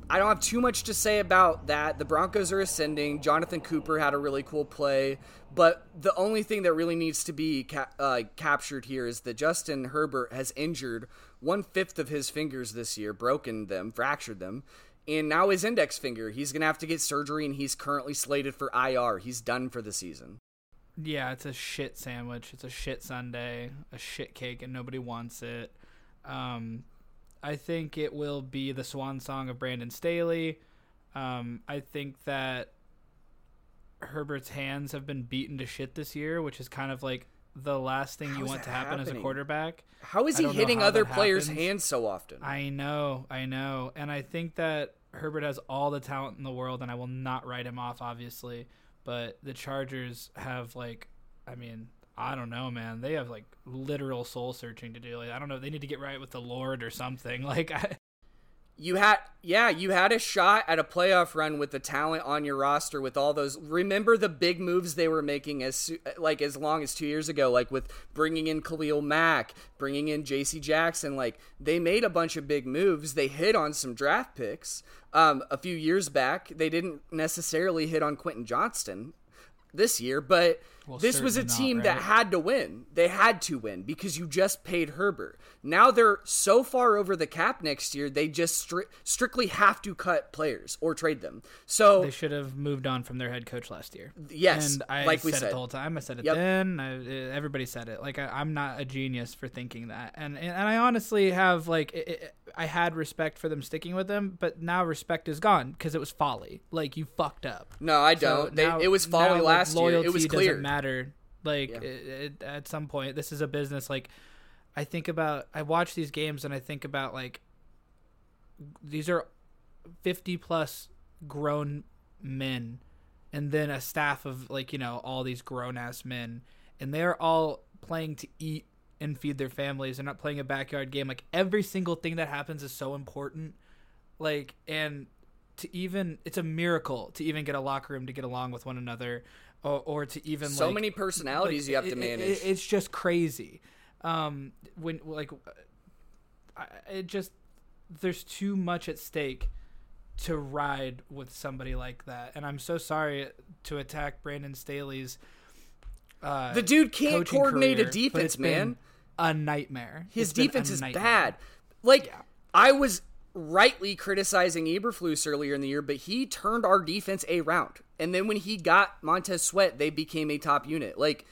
I don't have too much to say about that. The Broncos are ascending. Jonathan Cooper had a really cool play, but the only thing that really needs to be ca- uh, captured here is that Justin Herbert has injured one fifth of his fingers this year, broken them, fractured them, and now his index finger. He's gonna have to get surgery, and he's currently slated for IR. He's done for the season. Yeah, it's a shit sandwich. It's a shit Sunday, a shit cake, and nobody wants it. Um, I think it will be the swan song of Brandon Staley. Um, I think that Herbert's hands have been beaten to shit this year, which is kind of like the last thing How you want to happen as a quarterback. How is he hitting other players' happens. hands so often? I know, I know, and I think that Herbert has all the talent in the world, and I will not write him off, obviously. But the Chargers have like, I mean, I don't know, man. They have like literal soul searching to do. Like, I don't know. They need to get right with the Lord or something. Like, I, You had yeah, you had a shot at a playoff run with the talent on your roster with all those remember the big moves they were making as like as long as 2 years ago like with bringing in Khalil Mack, bringing in JC Jackson like they made a bunch of big moves. They hit on some draft picks um a few years back. They didn't necessarily hit on Quentin Johnston this year, but Well, this was a certainly not, team that had to win. They had to win because you just paid Herbert. Now they're so far over the cap next year, they just stri- strictly have to cut players or trade them. So they should have moved on from their head coach last year. yes, and I like we said, said, it the whole time. I said it Yep. then. I, eh, everybody said it. Like I, I'm not a genius for thinking that, and and, and I honestly have like it, it, I had respect for them sticking with them, but now respect is gone because it was folly. Like you fucked up. no, I So don't. they, now- it was folly now, like, last year. It was clear. Doesn't matter. Like Yeah. it, it, at some point, this is a business. Like I think about, I watch these games and I think about like these are 50 plus grown men and then a staff of like, you know, all these grown ass men and they're all playing to eat and feed their families. They're not playing a backyard game. Like every single thing that happens is so important. Like and to even it's a miracle to even get a locker room to get along with one another or, or to even so like, many personalities like, you have to manage. it- it's just crazy. Um, when like, I, it just there's too much at stake to ride with somebody like that, and I'm so sorry to attack Brandon Staley's. Uh, the dude can't coordinate career, a defense, man. A nightmare. His It's defense is nightmare. bad. Like Yeah. I was rightly criticizing Eberflus earlier in the year, but he turned our defense around. And then when he got Montez Sweat, they became a top unit. Like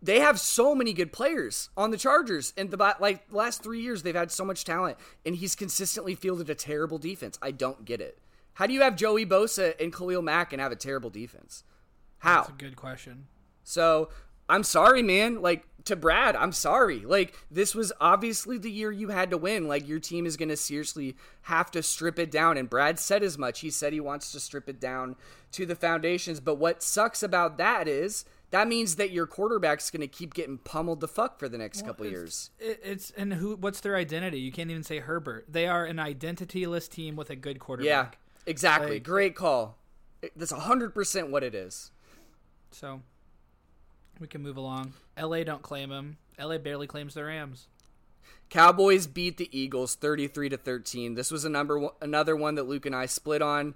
they have so many good players on the Chargers, and the like last three years they've had so much talent, and he's consistently fielded a terrible defense. I don't get it. How do you have Joey Bosa and Khalil Mack and have a terrible defense? How? That's a good question. So I'm sorry, man. Like to Brad, I'm sorry. Like this was obviously the year you had to win. Like your team is going to seriously have to strip it down. And Brad said as much. He said he wants to strip it down to the foundations. But what sucks about that is that means that your quarterback's going to keep getting pummeled the fuck for the next couple it's, years. It's and who? What's their identity? You can't even say Herbert. They are an identityless team with a good quarterback. Yeah, exactly. Like- Great call. That's 100% what it is. So we can move along. LA don't claim him. LA barely claims the Rams. Cowboys beat the Eagles 33 to 13. This was a number one, another one that Luke and I split on.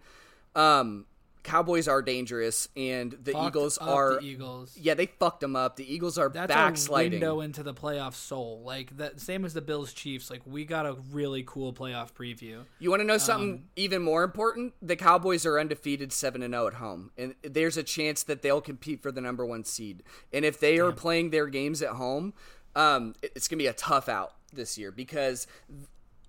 Um, Cowboys are dangerous and the Fucked Eagles are the Eagles. Yeah, they fucked them up. The Eagles are That's backsliding. a window into the playoff soul. Like that same as the Bills Chiefs. Like we got a really cool playoff preview. You want to know something Um, even more important? The Cowboys are undefeated 7 and 0 at home, and there's a chance that they'll compete for the number 1 seed. And if they are playing their games at home, um, it's going to be a tough out this year because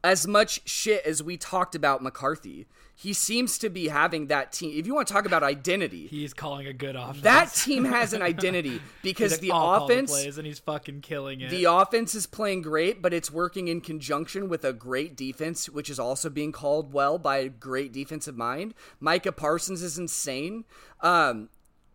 as much shit as we talked about McCarthy, he seems to be having that team. If you want to talk about identity, He's calling a good offense. that team has an identity because He's the like, the offense plays and he's fucking killing it. the offense is playing great, but it's working in conjunction with a great defense, which is also being called well by a great defensive mind. Micah Parsons is insane. Um,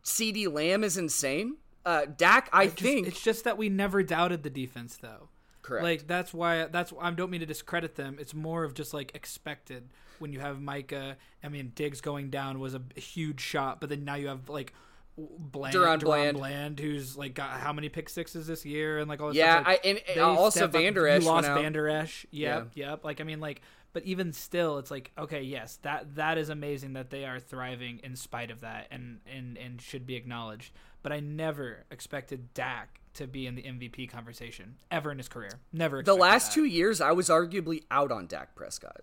CeeDee Lamb is insane. Uh, Dak, I Just- think, it's just that we never doubted the defense though. Correct. Like that's why that's I don't mean to discredit them. It's more of just like expected when you have Micah. I mean, Diggs going down was a huge shot, but then now you have like Bland, DaRon DaRon Bland. who's like got how many pick sixes this year and like all this yeah, stuff. Like, I, and they also step up- Van Der Esch You lost went out. Van Esch. Yep, yep. Like I mean, like, but even still, it's like okay, yes, that that is amazing that they are thriving in spite of that, and and and should be acknowledged. But I never expected Dak to be in the MVP conversation ever in his career. Never. the last that. two years, I was arguably out on Dak Prescott.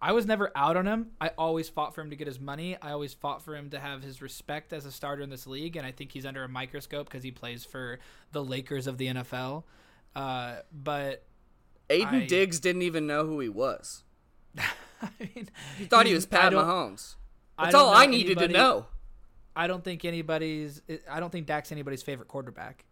I was never out on him. I always fought for him to get his money. I always fought for him to have his respect as a starter in this league, and I think he's under a microscope because he plays for the Lakers of the NFL. Uh, but Aiden I- Diggs didn't even know who he was. I mean, He thought he was Pat Mahomes. That's don't all I needed anybody- to know. I don't think anybody's. I don't think Dak's anybody's favorite quarterback,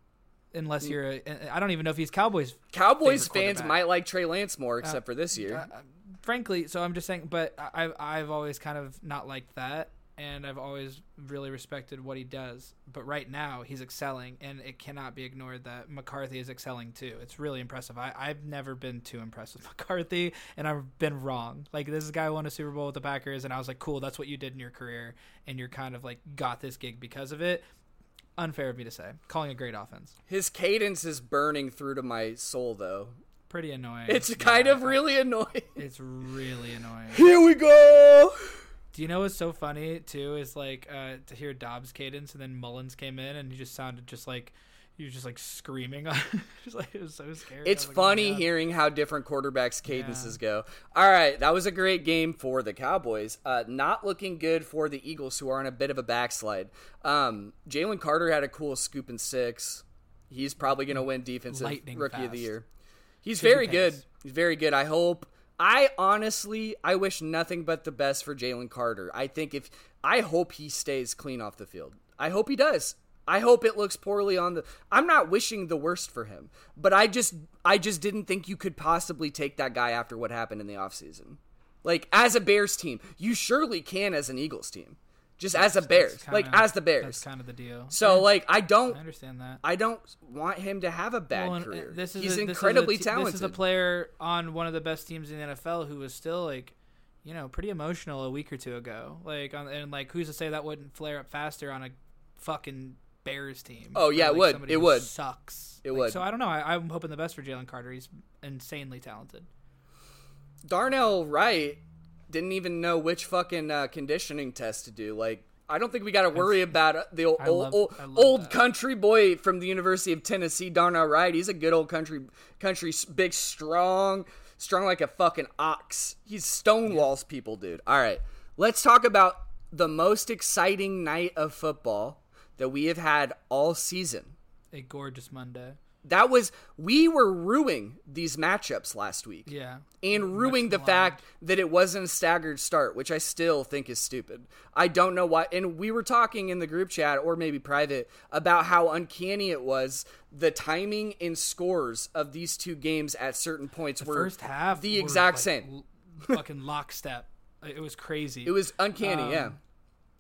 unless Mm. you're. A, I don't even know if he's Cowboys. Cowboys fans might like Trey Lance more, except for this year. Uh, frankly, so I'm just saying. But I, I've I've always kind of not liked that, and I've always really respected what he does. But right now, he's excelling, and it cannot be ignored that McCarthy is excelling too. It's really impressive. I, I've never been too impressed with McCarthy, and I've been wrong. Like this guy won a Super Bowl with the Packers, and I was like, cool, that's what you did in your career, and you're kind of like got this gig because of it. Unfair of me to say. Calling a great offense. His cadence is burning through to my soul, though. Pretty annoying. It's kind Yeah, of really annoying. It's really annoying. Here we go. Do you know what's so funny too? Is like uh, to hear Dobbs' cadence, and then Mullens came in, and he just sounded just like he was just like screaming. just like it was so scary. It's like, oh funny God. hearing how different quarterbacks' cadences go. All right, that was a great game for the Cowboys. Uh, not looking good for the Eagles, who are on a bit of a backslide. Um, Jalen Carter had a cool scoop and six. He's probably going to win Defensive Lightning Rookie of the. Year. He's Should very good. He's very good. I hope. I honestly, I wish nothing but the best for Jalen Carter. I think if I hope he stays clean off the field. I hope he does. I hope it looks poorly on the. I'm not wishing the worst for him, but I just, I just didn't think you could possibly take that guy after what happened in the offseason. Like as a Bears team, you surely can as an Eagles team, just as a Bears, Kinda- like as the That's Bears. kind of the deal. So like I don't, I understand that. I don't want him to have a bad Well, uh, career. This is He's a, this is a incredibly talented. This is a player on one of the best teams in the NFL who was still like, you know, pretty emotional a week or two ago. Like, on, and like, who's to say that wouldn't flare up faster on a fucking Bears team? Oh, yeah, Or, it like, would. It would. Sucks. It Like, would. So I don't know. I, I'm hoping the best for Jalen Carter. He's insanely talented. Darnell Wright didn't even know which fucking uh, conditioning test to do. Like, I don't think we got to worry about uh, the old, old, love- old, old that. country boy from the University of Tennessee, Darnell Wright. He's a good old country, country, big, strong, strong like a fucking ox. He's stonewalls people, dude. All right, let's talk about the most exciting night of football that we have had all season. A gorgeous Monday. That was we were ruining these matchups last week Yeah. and ruining the fact that it wasn't a staggered start, which I still think is stupid. I don't know why. And we were talking in the group chat or maybe private about how uncanny it was the timing and scores of these two games at certain points were First half. the exact like, same. l- fucking lockstep. It was crazy. It was uncanny, Um, yeah.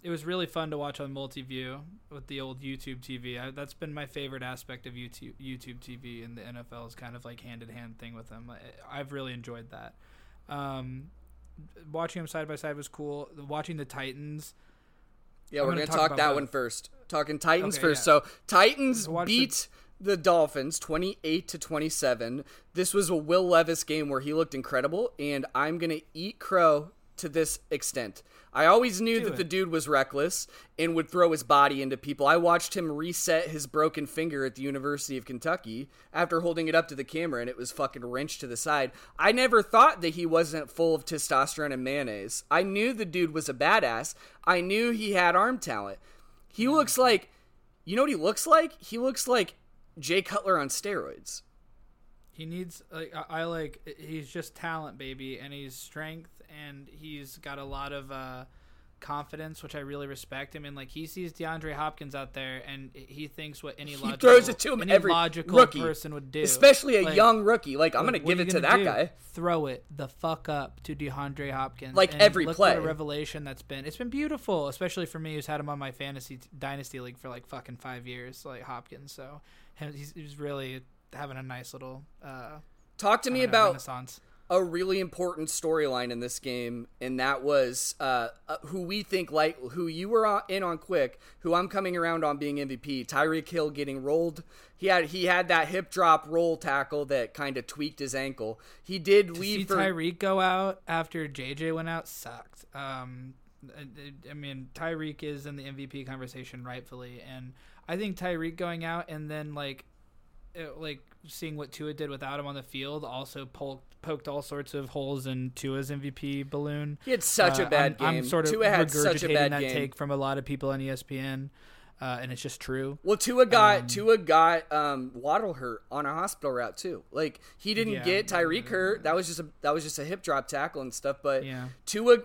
It was really fun to watch on multi-view with the old YouTube TV. I, that's been my favorite aspect of YouTube YouTube TV and the NFL is kind of like hand in hand thing with them. I, I've really enjoyed that. Um, watching them side by side was cool. Watching the Titans. Yeah, I'm we're gonna going to talk talk, that both. one first. Talking Titans Okay, first. yeah. So, Titans Watch the- beat the Dolphins 28 to 27. This was a Will Levis game where he looked incredible and I'm going to eat crow to this extent. I always knew Do that it. the dude was reckless and would throw his body into people. I watched him reset his broken finger at the University of Kentucky after holding it up to the camera and it was fucking wrenched to the side. I never thought that he wasn't full of testosterone and mayonnaise. I knew the dude was a badass. I knew he had arm talent. He looks like you know what he looks like? He looks like Jay Cutler on steroids. He needs like I, I like he's just talent, baby, and he's strength, and he's got a lot of uh, confidence, which I really respect him. And like he sees DeAndre Hopkins out there, and he thinks what any He logical, throws it to him any every logical rookie, person would do, especially a Like, young rookie. Like I'm gonna what give are it to that do? guy. Throw it the fuck up to DeAndre Hopkins. Like every look play. What a revelation that's been. It's been beautiful, especially for me who's had him on my fantasy dynasty league for like fucking five years, like Hopkins. So he's, he's really having a nice little uh, Talk to me know, about renaissance. a really important storyline in this game, and that was uh, uh, who we think like who you were on, in on quick, who I'm coming around on being MVP. Tyreek Hill getting rolled. He had he had that hip drop roll tackle that kind of tweaked his ankle. He did To leave for Tyreek go out after JJ went out sucked. Um, I, I mean, Tyreek is in the MVP conversation rightfully, and I think Tyreek going out and then like, it, like seeing what Tua did without him on the field also poked poked all sorts of holes in Tua's MVP balloon. he had such Uh, a bad I'm, game. I'm sort of Tua had such a bad that game. take from a lot of people on ESPN, uh, and it's just true. Well, Tua got Um, Tua got um, Waddle hurt on a hospital route too. Like he didn't Yeah. get Tyreek hurt. That was just a that was just a hip drop tackle and stuff. But Yeah. Tua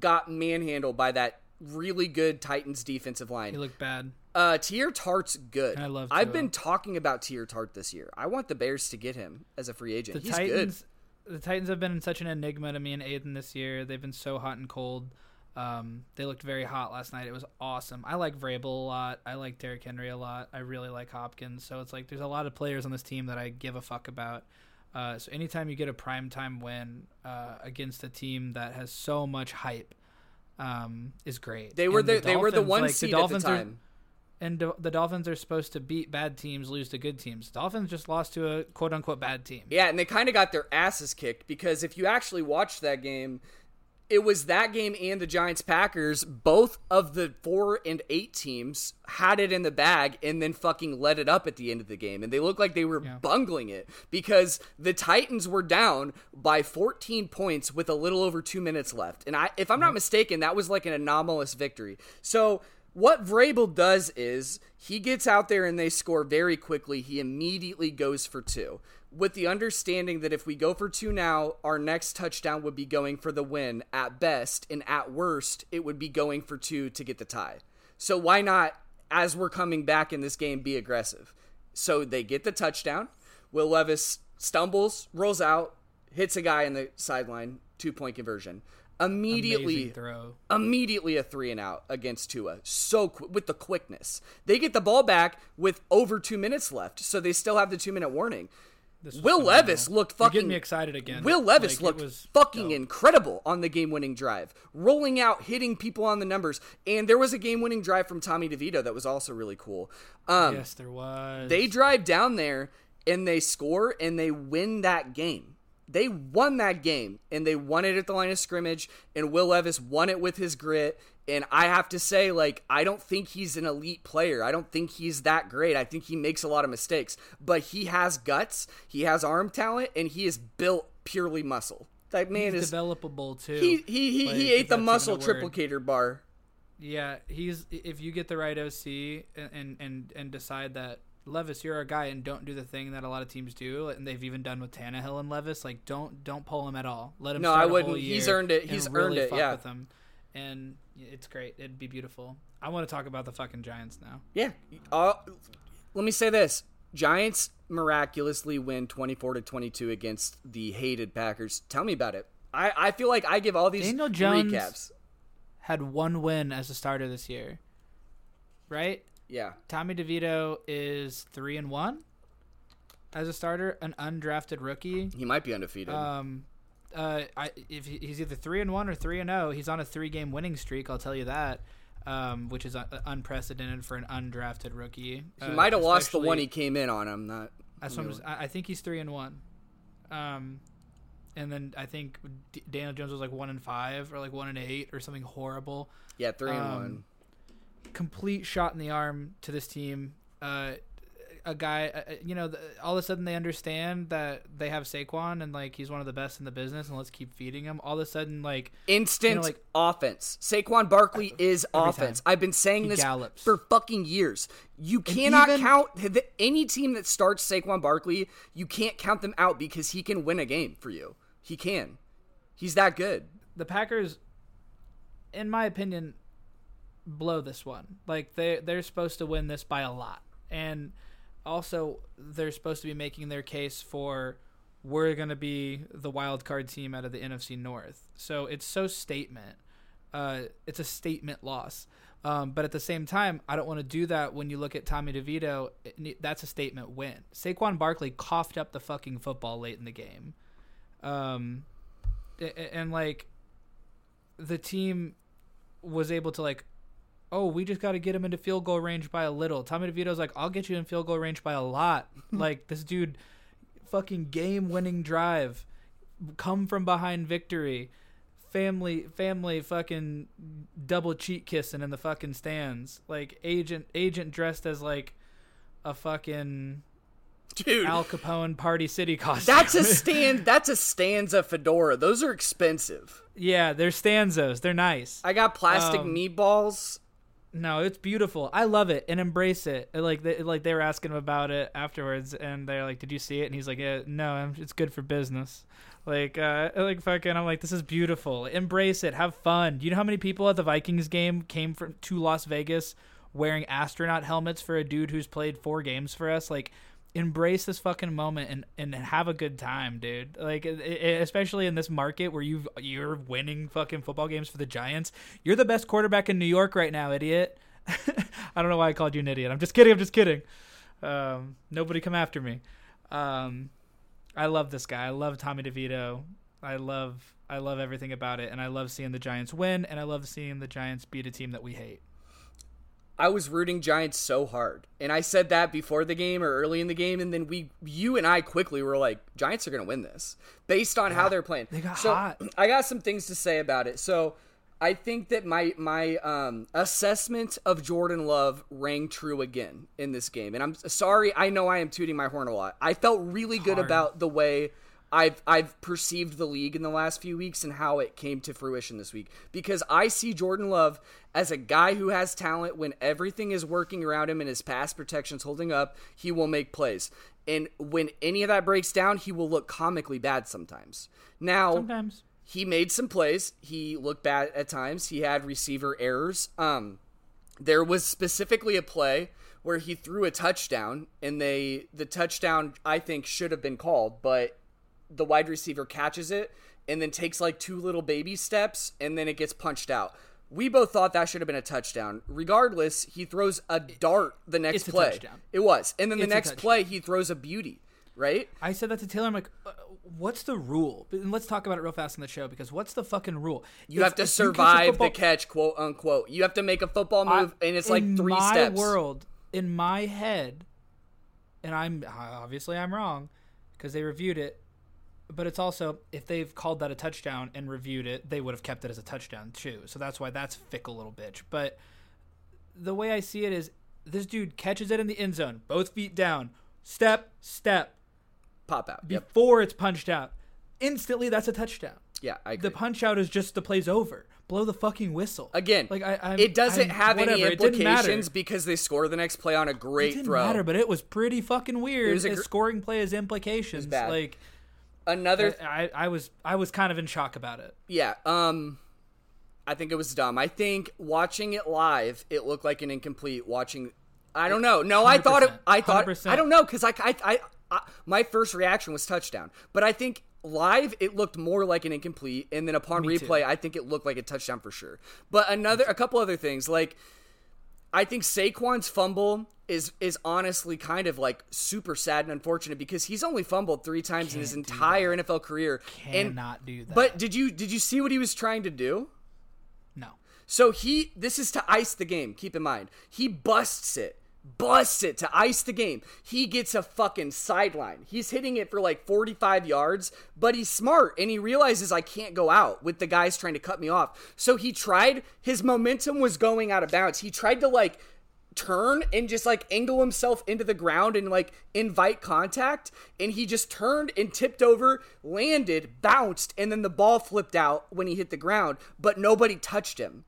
got manhandled by that really good Titans defensive line. He looked bad. Uh, Teair Tart's good. I love I've been talking about Teair Tart this year. I want the Bears to get him as a free agent. The He's Titans, the Titans have been such an enigma to me and Aiden this year. They've been so hot and cold. Um, they looked very hot last night. It was awesome. I like Vrabel a lot. I like Derrick Henry a lot. I really like Hopkins. So it's like there's a lot of players on this team that I give a fuck about. Uh, so anytime you get a primetime win uh, against a team that has so much hype, um, is great. They were And the, they were the one like, seed Dolphins at the are- time. and do- the Dolphins are supposed to beat bad teams, lose to good teams. Dolphins just lost to a quote unquote bad team. Yeah, and they kind of got their asses kicked because if you actually watch that game, it was that game and the Giants Packers, both of the four and eight teams had it in the bag and then fucking let it up at the end of the game. And they looked like they were Yeah. bungling it because the Titans were down by 14 points with a little over two minutes left. And I, if I'm not mistaken, that was like an anomalous victory. So what Vrabel does is he gets out there and they score very quickly. He immediately goes for two. With the understanding that if we go for two now, our next touchdown would be going for the win at best, and at worst, it would be going for two to get the tie. So why not, as we're coming back in this game, be aggressive? So they get the touchdown. Will Levis stumbles, rolls out, hits a guy in the sideline, two point conversion. Immediately throw. immediately a three and out against Tua. So qu- with the quickness, they get the ball back with over two minutes left, so they still have the two minute warning. Will. Levis looked You're fucking. getting me excited again. Will Levis Like, looked was fucking dope. incredible on the game winning drive, rolling out, hitting people on the numbers, and there was a game winning drive from Tommy DeVito that was also really cool. Um, Yes, there was. they drive down there and they score and they win that game. They won that game and they won it at the line of scrimmage. And Will Levis won it with his grit. And I have to say, like, I don't think he's an elite player. I don't think he's that great. I think he makes a lot of mistakes, but he has guts, he has arm talent, and he is built purely muscle. That man He's is developable too. he he he, Like, he ate the muscle triplicator bar. Yeah, he's if you get the right OC and and and, decide that Levis, you're a guy, and don't do the thing that a lot of teams do, and they've even done with Tannehill and Levis. Like, don't don't pull him at all. Let him. No, I wouldn't. He's earned it. He's really earned it, fuck yeah. With him, and it's great. It'd be beautiful. I want to talk about the fucking Giants now. Yeah. Uh, let me say this: Giants miraculously win twenty-four to twenty-two against the hated Packers. Tell me about it. I, I feel like I give all these Daniel Jones- recaps. Had one win as a starter this year, right? Yeah. Tommy DeVito is three and one as a starter, an undrafted rookie. He might be undefeated. Um, uh, I if he's either three and one or three and zero, he's on a three game winning streak. I'll tell you that, um, which is uh, unprecedented for an undrafted rookie. he Uh, might have lost the one he came in on. I'm not. That's what I'm just- I I think he's three and one. Um, and then I think D- Daniel Jones was like one and five or like one and eight or something horrible. Yeah, three and um, one. Complete shot in the arm to this team. Uh, a guy, uh, uh, you know, the, all of a sudden they understand that they have Saquon and like he's one of the best in the business, and let's keep feeding him. All of a sudden, like Instant you know, like- offense. Saquon Barkley is offense. time. I've been saying He this gallops. for fucking years. You cannot even- count the, any team that starts Saquon Barkley. You can't count them out because he can win a game for you. He can. He's that good. the Packers, in my opinion, blow this one. Like they they're supposed to win this by a lot, and also they're supposed to be making their case for we're going to be the wild card team out of the NFC North. So it's so statement. Uh, it's a statement loss. Um, but at the same time, I don't want to do that when you look at Tommy DeVito. it- That's a statement win. Saquon Barkley coughed up the fucking football late in the game. Um, a- a- and like the team was able to like oh we just got to get him into field goal range by a little tommy devito's like i'll get you in field goal range by a lot like this dude fucking game winning drive come from behind victory family family fucking double cheat kissing in the fucking stands like agent agent dressed as like a fucking Dude, al capone party city costume that's a stand. That's a stanza fedora. Those are expensive. yeah they're stanzas they're nice I got plastic Um, meatballs. No, it's beautiful. I love it and embrace it. Like they, like they were asking him about it afterwards, and they're like, "Did you see it?" And he's like, yeah, "No, it's good for business." Like, uh, like fucking, I'm like, "This is beautiful. Embrace it. Have fun." Do you know how many people at the Vikings game came from to Las Vegas wearing astronaut helmets for a dude who's played four games for us? Like, embrace this fucking moment and, and have a good time, dude. Like, it, it- especially in this market where you you're winning fucking football games for the Giants. You're the best quarterback in New York right now, idiot. I don't know why I called you an idiot. I'm just kidding. I'm just kidding. Um, nobody come after me. Um, I love this guy. I love Tommy DeVito. I love I love everything about it, and I love seeing the Giants win, and I love seeing the Giants beat a team that we hate. I was rooting Giants so hard. And I said that before the game or early in the game and then we you and I quickly were like Giants are going to win this based on how they're playing. They got so, hot. I got some things to say about it. So I think that my my um, assessment of Jordan Love rang true again in this game. And I'm sorry, I know I am tooting my horn a lot. I felt really good Hard. about the way I've I've perceived the league in the last few weeks and how it came to fruition this week because I see Jordan Love as a guy who has talent when everything is working around him and his pass protection's holding up, he will make plays. And when any of that breaks down, he will look comically bad sometimes. Now, Sometimes he made some plays. He looked bad at times. He had receiver errors. Um, there was specifically a play where he threw a touchdown, and they the touchdown I think should have been called, but the wide receiver catches it and then takes like two little baby steps and then it gets punched out. We both thought that should have been a touchdown. Regardless, he throws a dart the next play. touchdown. It was. And then the It's next play he throws a beauty, right? I said that to Taylor. I'm like, uh, what's the rule? And let's talk about it real fast in the show because what's the fucking rule? You have to catch survive football- the catch, quote unquote. You have to make a football move and it's like in 3 my steps. world, in my head, and I'm obviously I'm wrong because they reviewed it, but it's also if they've called that a touchdown and reviewed it, they would have kept it as a touchdown too. So that's why that's fickle little bitch. But the way I see it is, this dude catches it in the end zone, both feet down, step step Pop out. Yep. before it's punched out. Instantly, that's a touchdown. Yeah, I agree. The punch out is just the play's over. Blow the fucking whistle. Again, like I, I'm, it doesn't I'm- have any whatever, it implications because they score the next play on a It great didn't throw. matter, but it was pretty fucking weird. was a gr- scoring play has implications. bad. Like Another I, I was I was kind of in shock about it. Yeah, um I think it was dumb. I think watching it live, it looked like an incomplete watching I don't know. No, I thought it I thought 100%. I don't know cuz I, I I I my first reaction was touchdown. But I think live it looked more like an incomplete and then upon Me too. replay I think it looked like a touchdown for sure. But another a couple other things like I think Saquon's fumble is is honestly kind of like super sad and unfortunate because he's only fumbled three times in his Can't entire NFL career. and Cannot do that. but did you did you see what he was trying to do? no. So he this is to ice the game, keep in mind. He busts it. Busts it to ice the game. He gets a fucking sideline. He's hitting it for like 45 yards, but he's smart and he realizes I can't go out with the guys trying to cut me off. So he tried, his momentum was going out of bounds. He tried to like turn and just like angle himself into the ground and like invite contact and he just turned and tipped over landed bounced and then the ball flipped out when he hit the ground but nobody touched him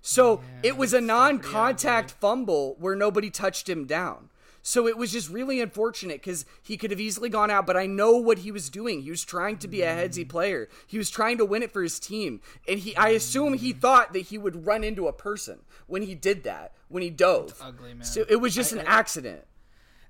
so oh, it was a non-contact fumble where nobody touched him down so it was just really unfortunate because he could have easily gone out, but I know what he was doing. He was trying to be a mm-hmm. headsy player. He was trying to win it for his team, and he I assume he mm-hmm. thought that he would run into a person when he did that when he dove. ugly, man. So it was just an accident.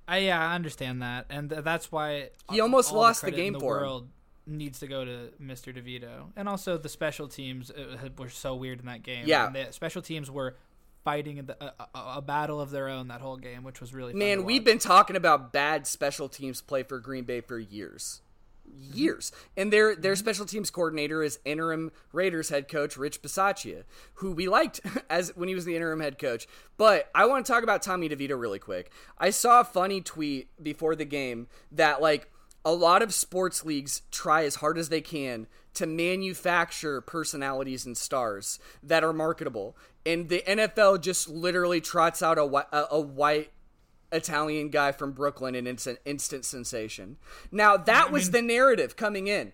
I yeah, I understand that, and th- that's why He almost lost the in game the for him. Needs to go to Mr. DeVito, and also the special teams uh, uh, were so weird in that game. Yeah. and the special teams were fighting the, a, a, a battle of their own that whole game, which was really Man, we've been talking about bad special teams play for Green Bay for years. Mm-hmm. Years. And their their mm-hmm. special teams coordinator is interim Raiders head coach Rich Bisaccia, who we liked as when he was the interim head coach. But I want to talk about Tommy DeVito really quick. I saw a funny tweet before the game that like a lot of sports leagues try as hard as they can to manufacture personalities and stars that are marketable. And the NFL just literally trots out a, a, a white Italian guy from Brooklyn in instant, instant sensation. Now, that was the narrative coming in.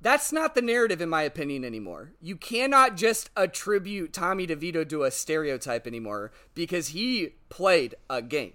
That's not the narrative, in my opinion, anymore. You cannot just attribute Tommy DeVito to a stereotype anymore because he played a game.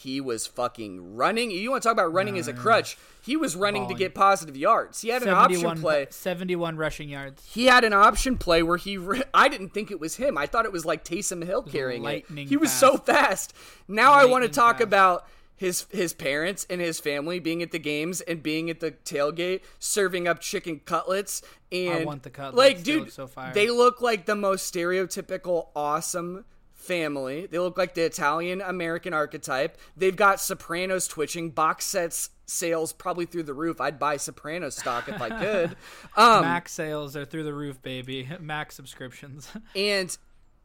He was fucking running. You want to talk about running as a mm. crutch? He was running to get positive yards. He had an option play. 71 rushing yards. He had an option play where he. Re- I didn't think it was him. I thought it was like Taysom Hill carrying lightning it. He was fast. so fast. Now I want to talk fast. about his his parents and his family being at the games and being at the tailgate serving up chicken cutlets and I want the cutlets. like They dude look so they look like the most stereotypical awesome family they look like the italian american archetype they've got sopranos twitching box sets sales probably through the roof i'd buy sopranos stock if i could um Mac sales are through the roof, baby. Mac subscriptions. and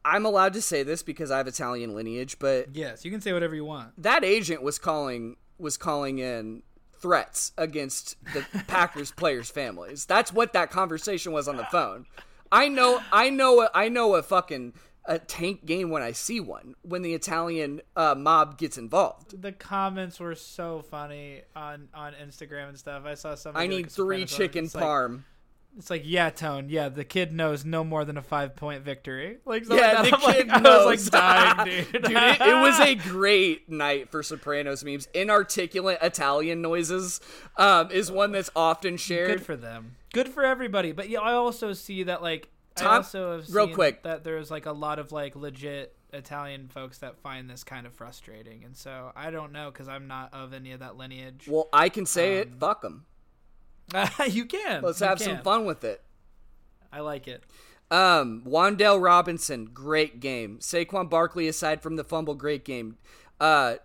i'm allowed to say this because i have italian lineage but yes, you can say whatever you want. that agent was calling was calling in threats against the Packers players' families. That's what that conversation was on the phone. I know, I know, I know a fucking a tank game when I see one. When the Italian uh, mob gets involved, The comments were so funny on on Instagram and stuff. I saw somebody. I need a three chicken it's like- parm. It's like, yeah, Tone. Yeah, the kid knows no more than a five point victory. Like, Yeah, like the. I'm kid like, knows. I was like dying, dude. Dude, it, it was a great night for Sopranos memes. Inarticulate Italian noises um, is one that's often shared. good for them. Good for everybody. But yeah, I also see that like I also have real seen quick. that there's like a lot of like legit Italian folks that find this kind of frustrating, and so I don't know because I'm not of any of that lineage. well, I can say Um, it. Fuck them. you can. Let's You have some fun with it. I like it. Um, Wan'Dale Robinson, great game. Saquon Barkley, aside from the fumble, great game. Uh,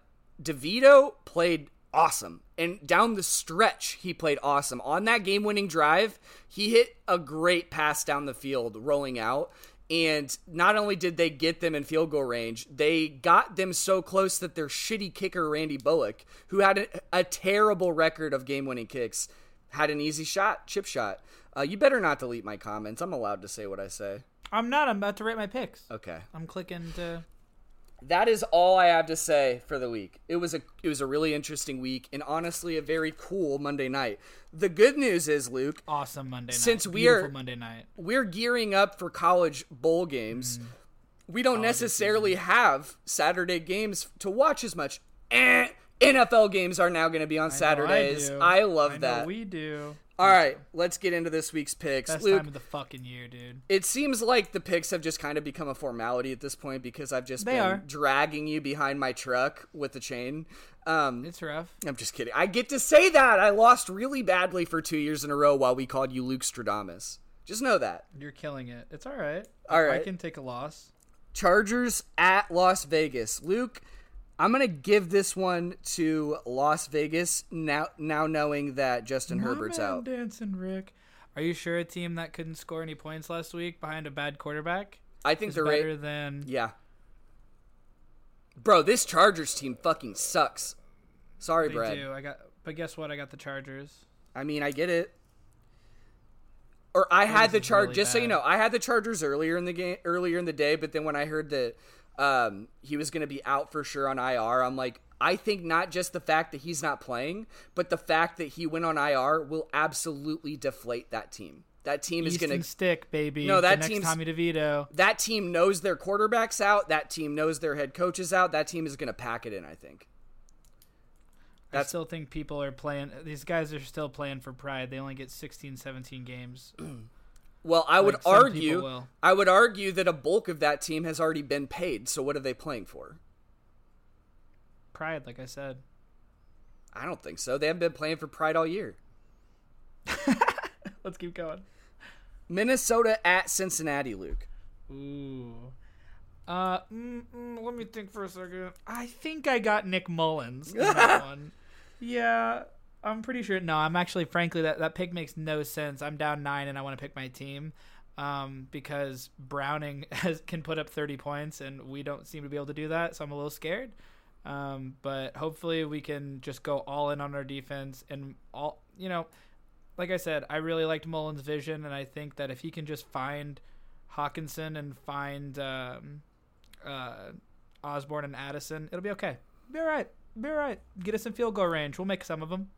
DeVito played awesome. And down the stretch, he played awesome. On that game winning drive, he hit a great pass down the field, rolling out. And not only did they get them in field goal range, they got them so close that their shitty kicker, Randy Bullock, who had a, a terrible record of game winning kicks, had an easy shot, chip shot. Uh, you better not delete my comments. I'm allowed to say what I say. I'm not. I'm about to rate my picks. Okay. I'm clicking to. That is all I have to say for the week. It was a it was a really interesting week and honestly a very cool Monday night. The good news is, Luke, Awesome Monday night. Since we Beautiful are- Monday night. we're gearing up for college bowl games. We don't necessarily have Saturday games to watch as much. Eh, NFL games are now going to be on Saturdays. I, I, love I that. We do. All right, let's get into this week's picks. Best Luke, time of the fucking year, dude. it seems like the picks have just kind of become a formality at this point because I've just They been are. dragging you behind my truck with the chain. Um, It's rough. I'm just kidding. I get to say that. I lost really badly for two years in a row while we called you Luke Stradamus. Just know that. You're killing it. It's all right. All I can take a loss. Chargers at Las Vegas. Luke, I'm gonna give this one to Las Vegas now. Now knowing that Justin Herbert's My man out. Dancing Rick. Are you sure a team that couldn't score any points last week behind a bad quarterback I think is the better rate. than? Yeah. Bro, this Chargers team fucking sucks. Sorry, They Brad. do. I got. But guess what? I got the Chargers. I mean, I get it. Or I had the charge. really just so you know, I had the Chargers earlier in the game, earlier in the day. But then when I heard that um, he was going to be out for sure on IR, I'm like, I think not just the fact that he's not playing, but the fact that he went on IR will absolutely deflate that team. That team is going to. stick, baby. No, that team. Tommy DeVito. That team knows their quarterbacks out. That team knows their head coach is out. That team is going to pack it in. I think. I That's- still think people are playing. These guys are still playing for pride. They only get 16, 17 games. Well, I would Like argue. I would argue that a bulk of that team has already been paid. So what are they playing for? Pride, like I said. I don't think so. They haven't been playing for Pride all year. Let's keep going. Minnesota at Cincinnati, Luke. Ooh. Uh, mm, mm, let me think for a second. I think I got Nick Mullens in that one. Yeah, I'm pretty sure. No, I'm actually, frankly, that that pick makes no sense. I'm down nine, and I want to pick my team, um, because Browning has, can put up 30 points, and we don't seem to be able to do that. So I'm a little scared. Um, but hopefully we can just go all in on our defense and all. You know, like I said, I really liked Mullens' vision, and I think that if he can just find Hockenson and find um, uh, Osborn and Addison, it'll be okay. Be all right. Be all right. Get us in field goal range. We'll make some of them.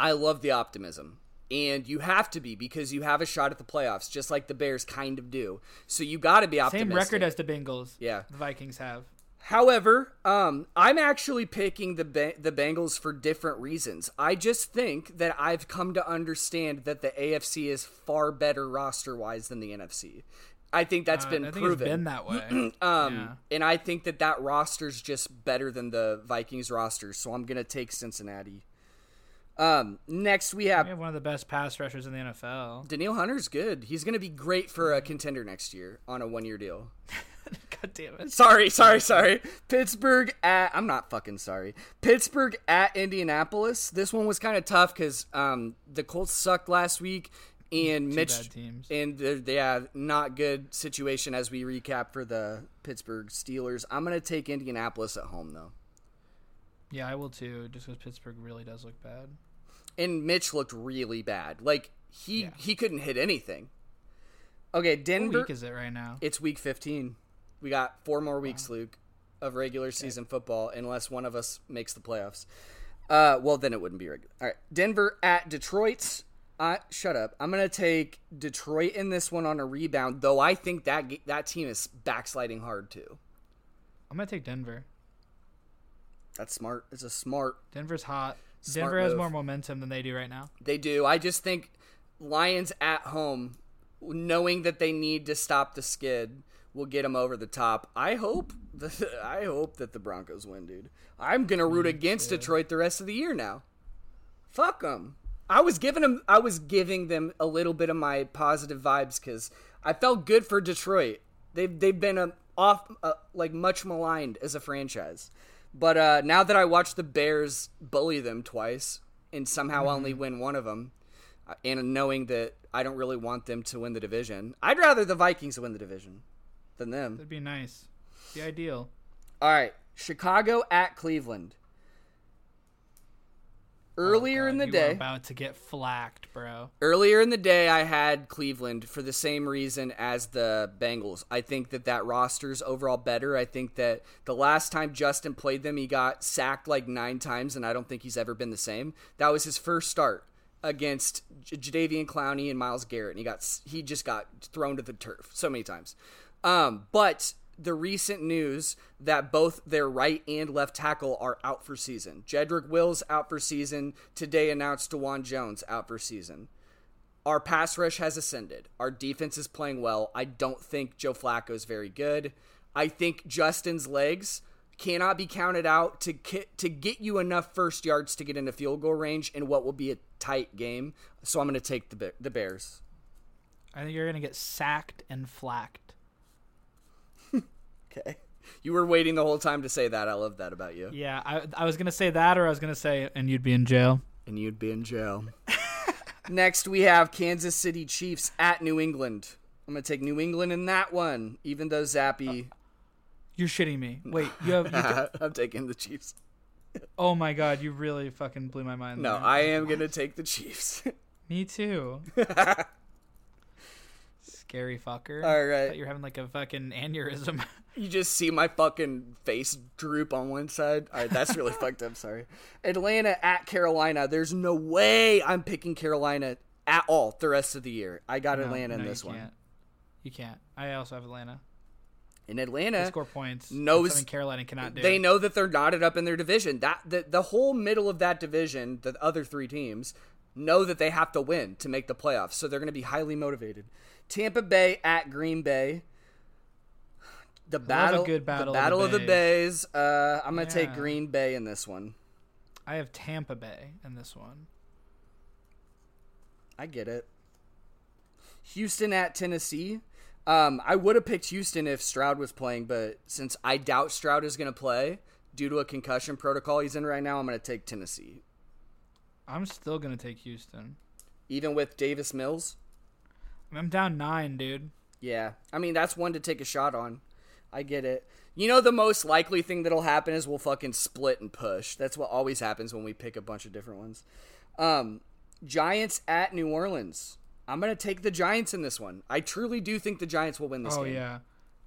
I love the optimism. And you have to be because you have a shot at the playoffs, just like the Bears kind of do. So you got to be optimistic. Same record as the Bengals. Yeah. The Vikings have. However, um, I'm actually picking the ba- the Bengals for different reasons. I just think that I've come to understand that the AFC is far better roster wise than the NFC. I think that's Uh, been I proven. been that way. Um, Yeah. and I think that that roster's just better than the Vikings roster, so I'm gonna take Cincinnati. Um, next we have We have one of the best pass rushers in the NFL. Danielle Hunter's good. He's gonna be great for a contender next year on a one year deal. God damn it. Sorry, sorry, sorry. Pittsburgh at I'm not fucking sorry. Pittsburgh at Indianapolis. This one was kind of tough because um, the Colts sucked last week, and Two Mitch bad teams. and they have not good situation as we recap for the Pittsburgh Steelers. I'm gonna take Indianapolis at home though, Yeah, I will too, just because Pittsburgh really does look bad. And Mitch looked really bad. Like he Yeah. he couldn't hit anything. Okay, What Denver. week is it right now? It's week 15. We got four more weeks, Luke, of regular season football, unless one of us makes the playoffs. Uh, well, then it wouldn't be regular. All right, Denver at Detroit. Uh, shut up. I'm gonna take Detroit in this one on a rebound, though. I think that that team is backsliding hard too. I'm going to take Denver. That's smart. It's a smart. Denver's hot. Denver has move. more momentum than they do right now. They do. I just think Lions at home, knowing that they need to stop the skid, will get them over the top. I hope. The, I hope that the Broncos win, dude. I'm gonna root against Detroit the rest of the year now. Fuck them. I was giving them I was giving them a little bit of my positive vibes because I felt good for Detroit. They've they've been a, off uh, like much maligned as a franchise, but uh, now that I watched the Bears bully them twice and somehow Mm-hmm. only win one of them, uh, and knowing that I don't really want them to win the division, I'd rather the Vikings win the division than them. That'd be nice. Be ideal. All right, Chicago at Cleveland. Earlier Oh, in the day, about to get flacked, bro. earlier in the day, I had Cleveland for the same reason as the Bengals. I think that that roster's overall better. I think that the last time Justin played them, he got sacked like nine times, and I don't think he's ever been the same. That was his first start against J- Jadeveon Clowney and Myles Garrett, and he got he just got thrown to the turf so many times. Um, but the recent news that both their right and left tackle are out for season. Jedrick Wills out for season. Today announced Dawand Jones out for season. Our pass rush has ascended. Our defense is playing well. I don't think Joe Flacco is very good. I think Justin's legs cannot be counted out to ki- to get you enough first yards to get into field goal range in what will be a tight game. So I'm going to take the the Bears. I think you're gonna get sacked and flacked. Okay. You were waiting the whole time to say that. I love that about you. Yeah, I, I was gonna say that, or I was gonna say, and you'd be in jail. And you'd be in jail. Next, we have Kansas City Chiefs at New England. I'm going to take New England in that one, even though Zappe. Oh. You're shitting me. Wait, you have. You ca- I'm taking the Chiefs. oh my god, you really fucking blew my mind. No, there. I am going to take the Chiefs. Me too. Scary fucker. All right. You're having like a fucking aneurysm. You just see my fucking face droop on one side. All right, that's really fucked up. Sorry. Atlanta at Carolina. There's no way I'm picking Carolina at all the rest of the year. I got No, Atlanta in this you one. Can't. You can't. I also have Atlanta. In They Atlanta, score points. knows- something Carolina cannot do. they know that they're knotted up in their division. That the, the whole middle of that division, the other three teams know that they have to win to make the playoffs. So they're going to be highly motivated. Tampa Bay at Green Bay. The battle, good battle the of the battle of the Bays. Uh, I'm going to take Green Bay in this one. I have Tampa Bay in this one. I get it. Houston at Tennessee. Um, I would have picked Houston if Stroud was playing, but since I doubt Stroud is going to play due to a concussion protocol he's in right now, I'm going to take Tennessee. I'm still gonna take Houston. Even with Davis Mills? I'm down nine, dude. Yeah. I mean, that's one to take a shot on. I get it. You know, the most likely thing that'll happen is we'll fucking split and push. That's what always happens when we pick a bunch of different ones. Um, Giants at New Orleans. I'm going to take the Giants in this one. I truly do think the Giants will win this oh game. yeah,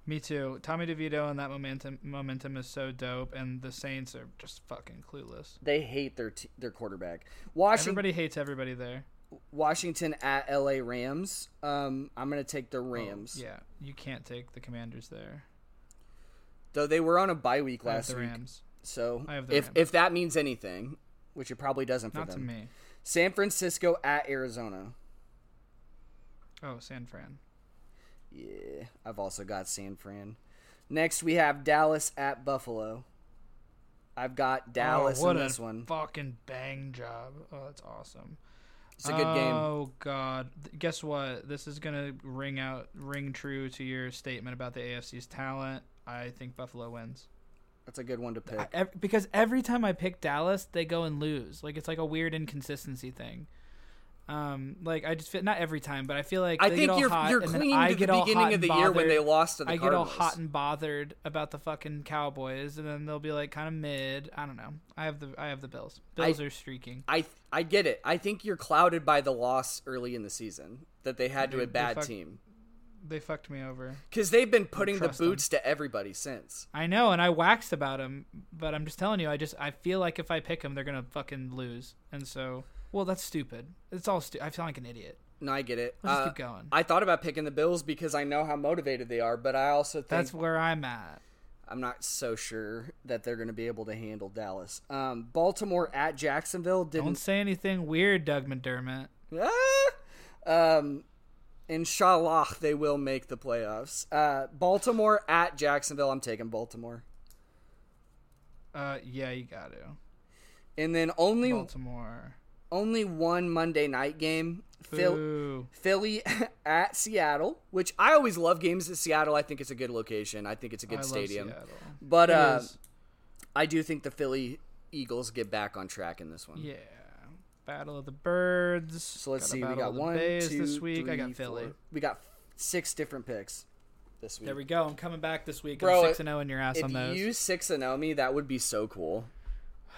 me too. Tommy DeVito and that momentum momentum is so dope, and the Saints are just fucking clueless. They hate their t- their quarterback. Washington Everybody hates everybody there. Washington at LA Rams. Um, I'm going to take the Rams. Oh, yeah, you can't take the Commanders there. Though they were on a bye week last week. Rams. So I have the if Rams. if that means anything, which it probably doesn't for Not to them. me. San Francisco at Arizona. Oh, San Fran. Yeah, I've also got San Fran. Next we have Dallas at Buffalo. I've got Dallas oh, what in a this one. fucking bang job. Oh, that's awesome. It's a good game. Oh god. Guess what? This is gonna ring out, ring true to your statement about the AFC's talent. I think Buffalo wins. That's a good one to pick. I, ev- because every time I pick Dallas, they go and lose. Like it's like a weird inconsistency thing. Um, like I just feel not every time, but I feel like I they think get all you're hot, you're and then clinging I to the beginning of the and year when they bothered. lost to the I get all hot and bothered about the fucking Cowboys, and then they'll be like kind of mid. I don't know. I have the I have the Bills. Bills are streaking. I I get it. I think you're clouded by the loss early in the season that they had to a bad fuck- team They fucked me over. because they've been putting the trust them. boots to everybody since. I know, and I waxed about them, but I'm just telling you. I just I feel like if I pick them, they're gonna fucking lose, and so well, that's stupid. It's all stupid. I feel like an idiot. No, I get it. Let's Uh, keep going. I thought about picking the Bills because I know how motivated they are, but I also think That's where I'm at. I'm not so sure that they're going to be able to handle Dallas. Um, Baltimore at Jacksonville Don't didn't. say anything weird, Doug McDermott. Ah! Um, inshallah, they will make the playoffs. Uh, Baltimore at Jacksonville. I'm taking Baltimore, Uh, yeah, you got to. and then only Baltimore. Only one Monday night game. Phil- Philly at Seattle, which I always love games at Seattle. I think it's a good location. I think it's a good love stadium. But uh. I do think the Philly Eagles get back on track in this one. yeah. Battle of the Birds. So let's Got see. We got one, Bays two, this week. I got Philly. four. We got six different picks this week. There we go. I'm coming back this week. Bro, I'm six and zero in your ass if on those. you six and zero me, that would be so cool.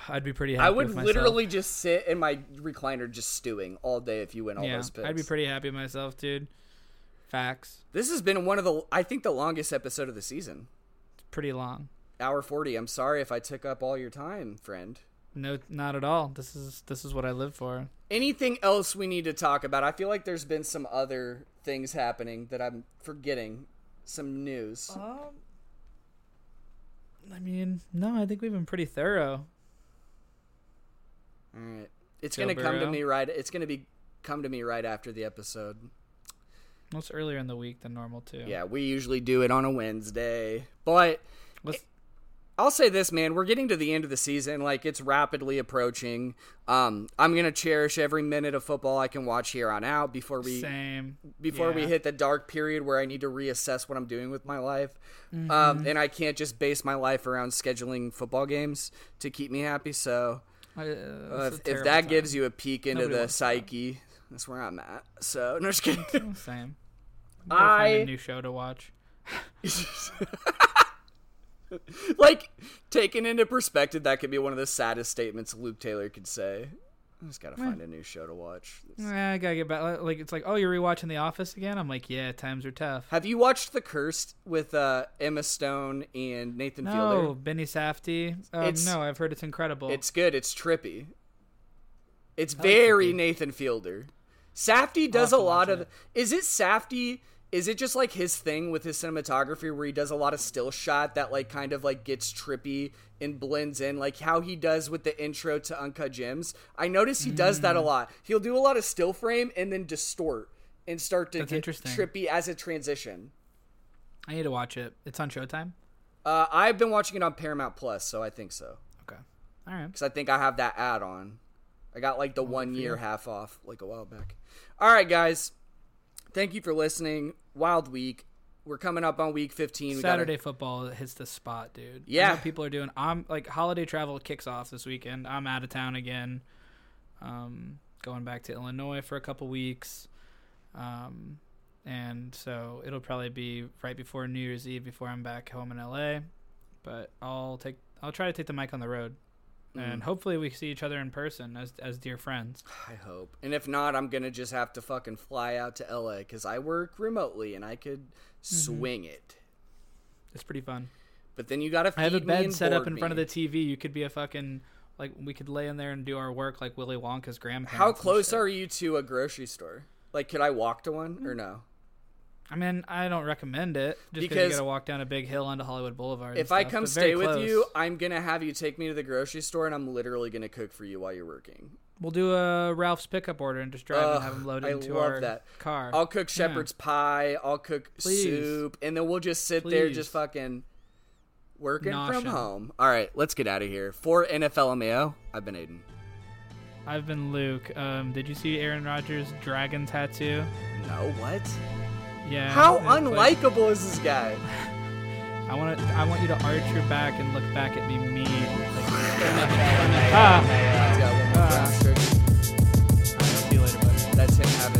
I'd be pretty happy. I would literally just sit in my recliner just stewing all day if you win all Yeah, those picks. I'd be pretty happy myself, dude. Facts. This has been one of the I think the longest episode of the season. It's pretty long. Hour 40. I'm sorry if I took up all your time, friend. No, not at all. This is this is what I live for. Anything else we need to talk about? I feel like there's been some other things happening that I'm forgetting. Some news. Um, I mean, no, I think we've been pretty thorough. All right. It's Joe to come to me right it's going to be come to me right after the episode. Well, it's earlier in the week than normal too. Yeah, we usually do it on a Wednesday. But Let's, I'll say this, man. We're getting to the end of the season. Like it's rapidly approaching. Um, I'm gonna cherish every minute of football I can watch here on out before we same. before we hit the dark period where I need to reassess what I'm doing with my life. Mm-hmm. Um, and I can't just base my life around scheduling football games to keep me happy. So Uh, uh, if, if that time. gives you a peek into Nobody the wants that. psyche, that's where I'm at. So no, just kidding. same. Gotta find I- a new show to watch. like taken into perspective, that could be one of the saddest statements Luke Taylor could say. I just gotta find a new show to watch. Eh, I gotta get back. Like it's like, oh, you're rewatching The Office again? I'm like, yeah, times are tough. Have you watched The Cursed with uh, Emma Stone and Nathan No, Fielder? Benny Safdie. Um, no, I've heard it's incredible. It's good. It's trippy. It's like very trippy. Nathan Fielder. Safdie does a lot of. it. Is it Safdie? Is it just like his thing with his cinematography where he does a lot of still shot that like kind of like gets trippy and blends in like how he does with the intro to Uncut Gems? I notice he does that a Mm. lot. He'll do a lot of still frame and then distort and start to That's get trippy as a transition. I need to watch it. It's on Showtime. Uh, I've been watching it on Paramount Plus, so I think so. Okay. All right. because I think I have that add on. I got like the one year half off like a while back. All right, guys. Thank you for listening. Wild week. We're coming up on week 15. We gotta- Saturday football hits the spot, dude. Yeah. people are doing. I'm like holiday travel kicks off this weekend. I'm out of town again. Um, going back to Illinois for a couple weeks. Um, and so it'll probably be right before New Year's Eve before I'm back home in LA. But I'll take. I'll try to take the mic on the road, and mm. hopefully we see each other in person as as dear friends. I hope. And if not, I'm going to just have to fucking fly out to LA because I work remotely and I could mm-hmm. swing it. It's pretty fun. But then you got to feed I have a bed set up in front of the TV. You could be a fucking like we could lay in there and do our work like Willy Wonka's grandparents. How close are you to a grocery store? Like, could I walk to one or mm. no? I mean, I don't recommend it just because you got to walk down a big hill onto Hollywood Boulevard. If I come stay with close. you, I'm gonna have you take me to the grocery store, and I'm literally gonna cook for you while you're working. we'll do a Ralph's pickup order and just drive Ugh, and have them loaded I into love our that. car. I'll cook shepherd's pie. I'll cook Please. soup, and then we'll just sit there, just fucking working Noshing. from home. All right, let's get out of here. For NFLMAO, I've been Aiden. I've been Luke. Um, did you see Aaron Rodgers' dragon tattoo? No, what? Yeah. How unlikable like, is this guy? I want to. I want you to arch your back and look back at me, mean. Like, ah. ah. That's him having.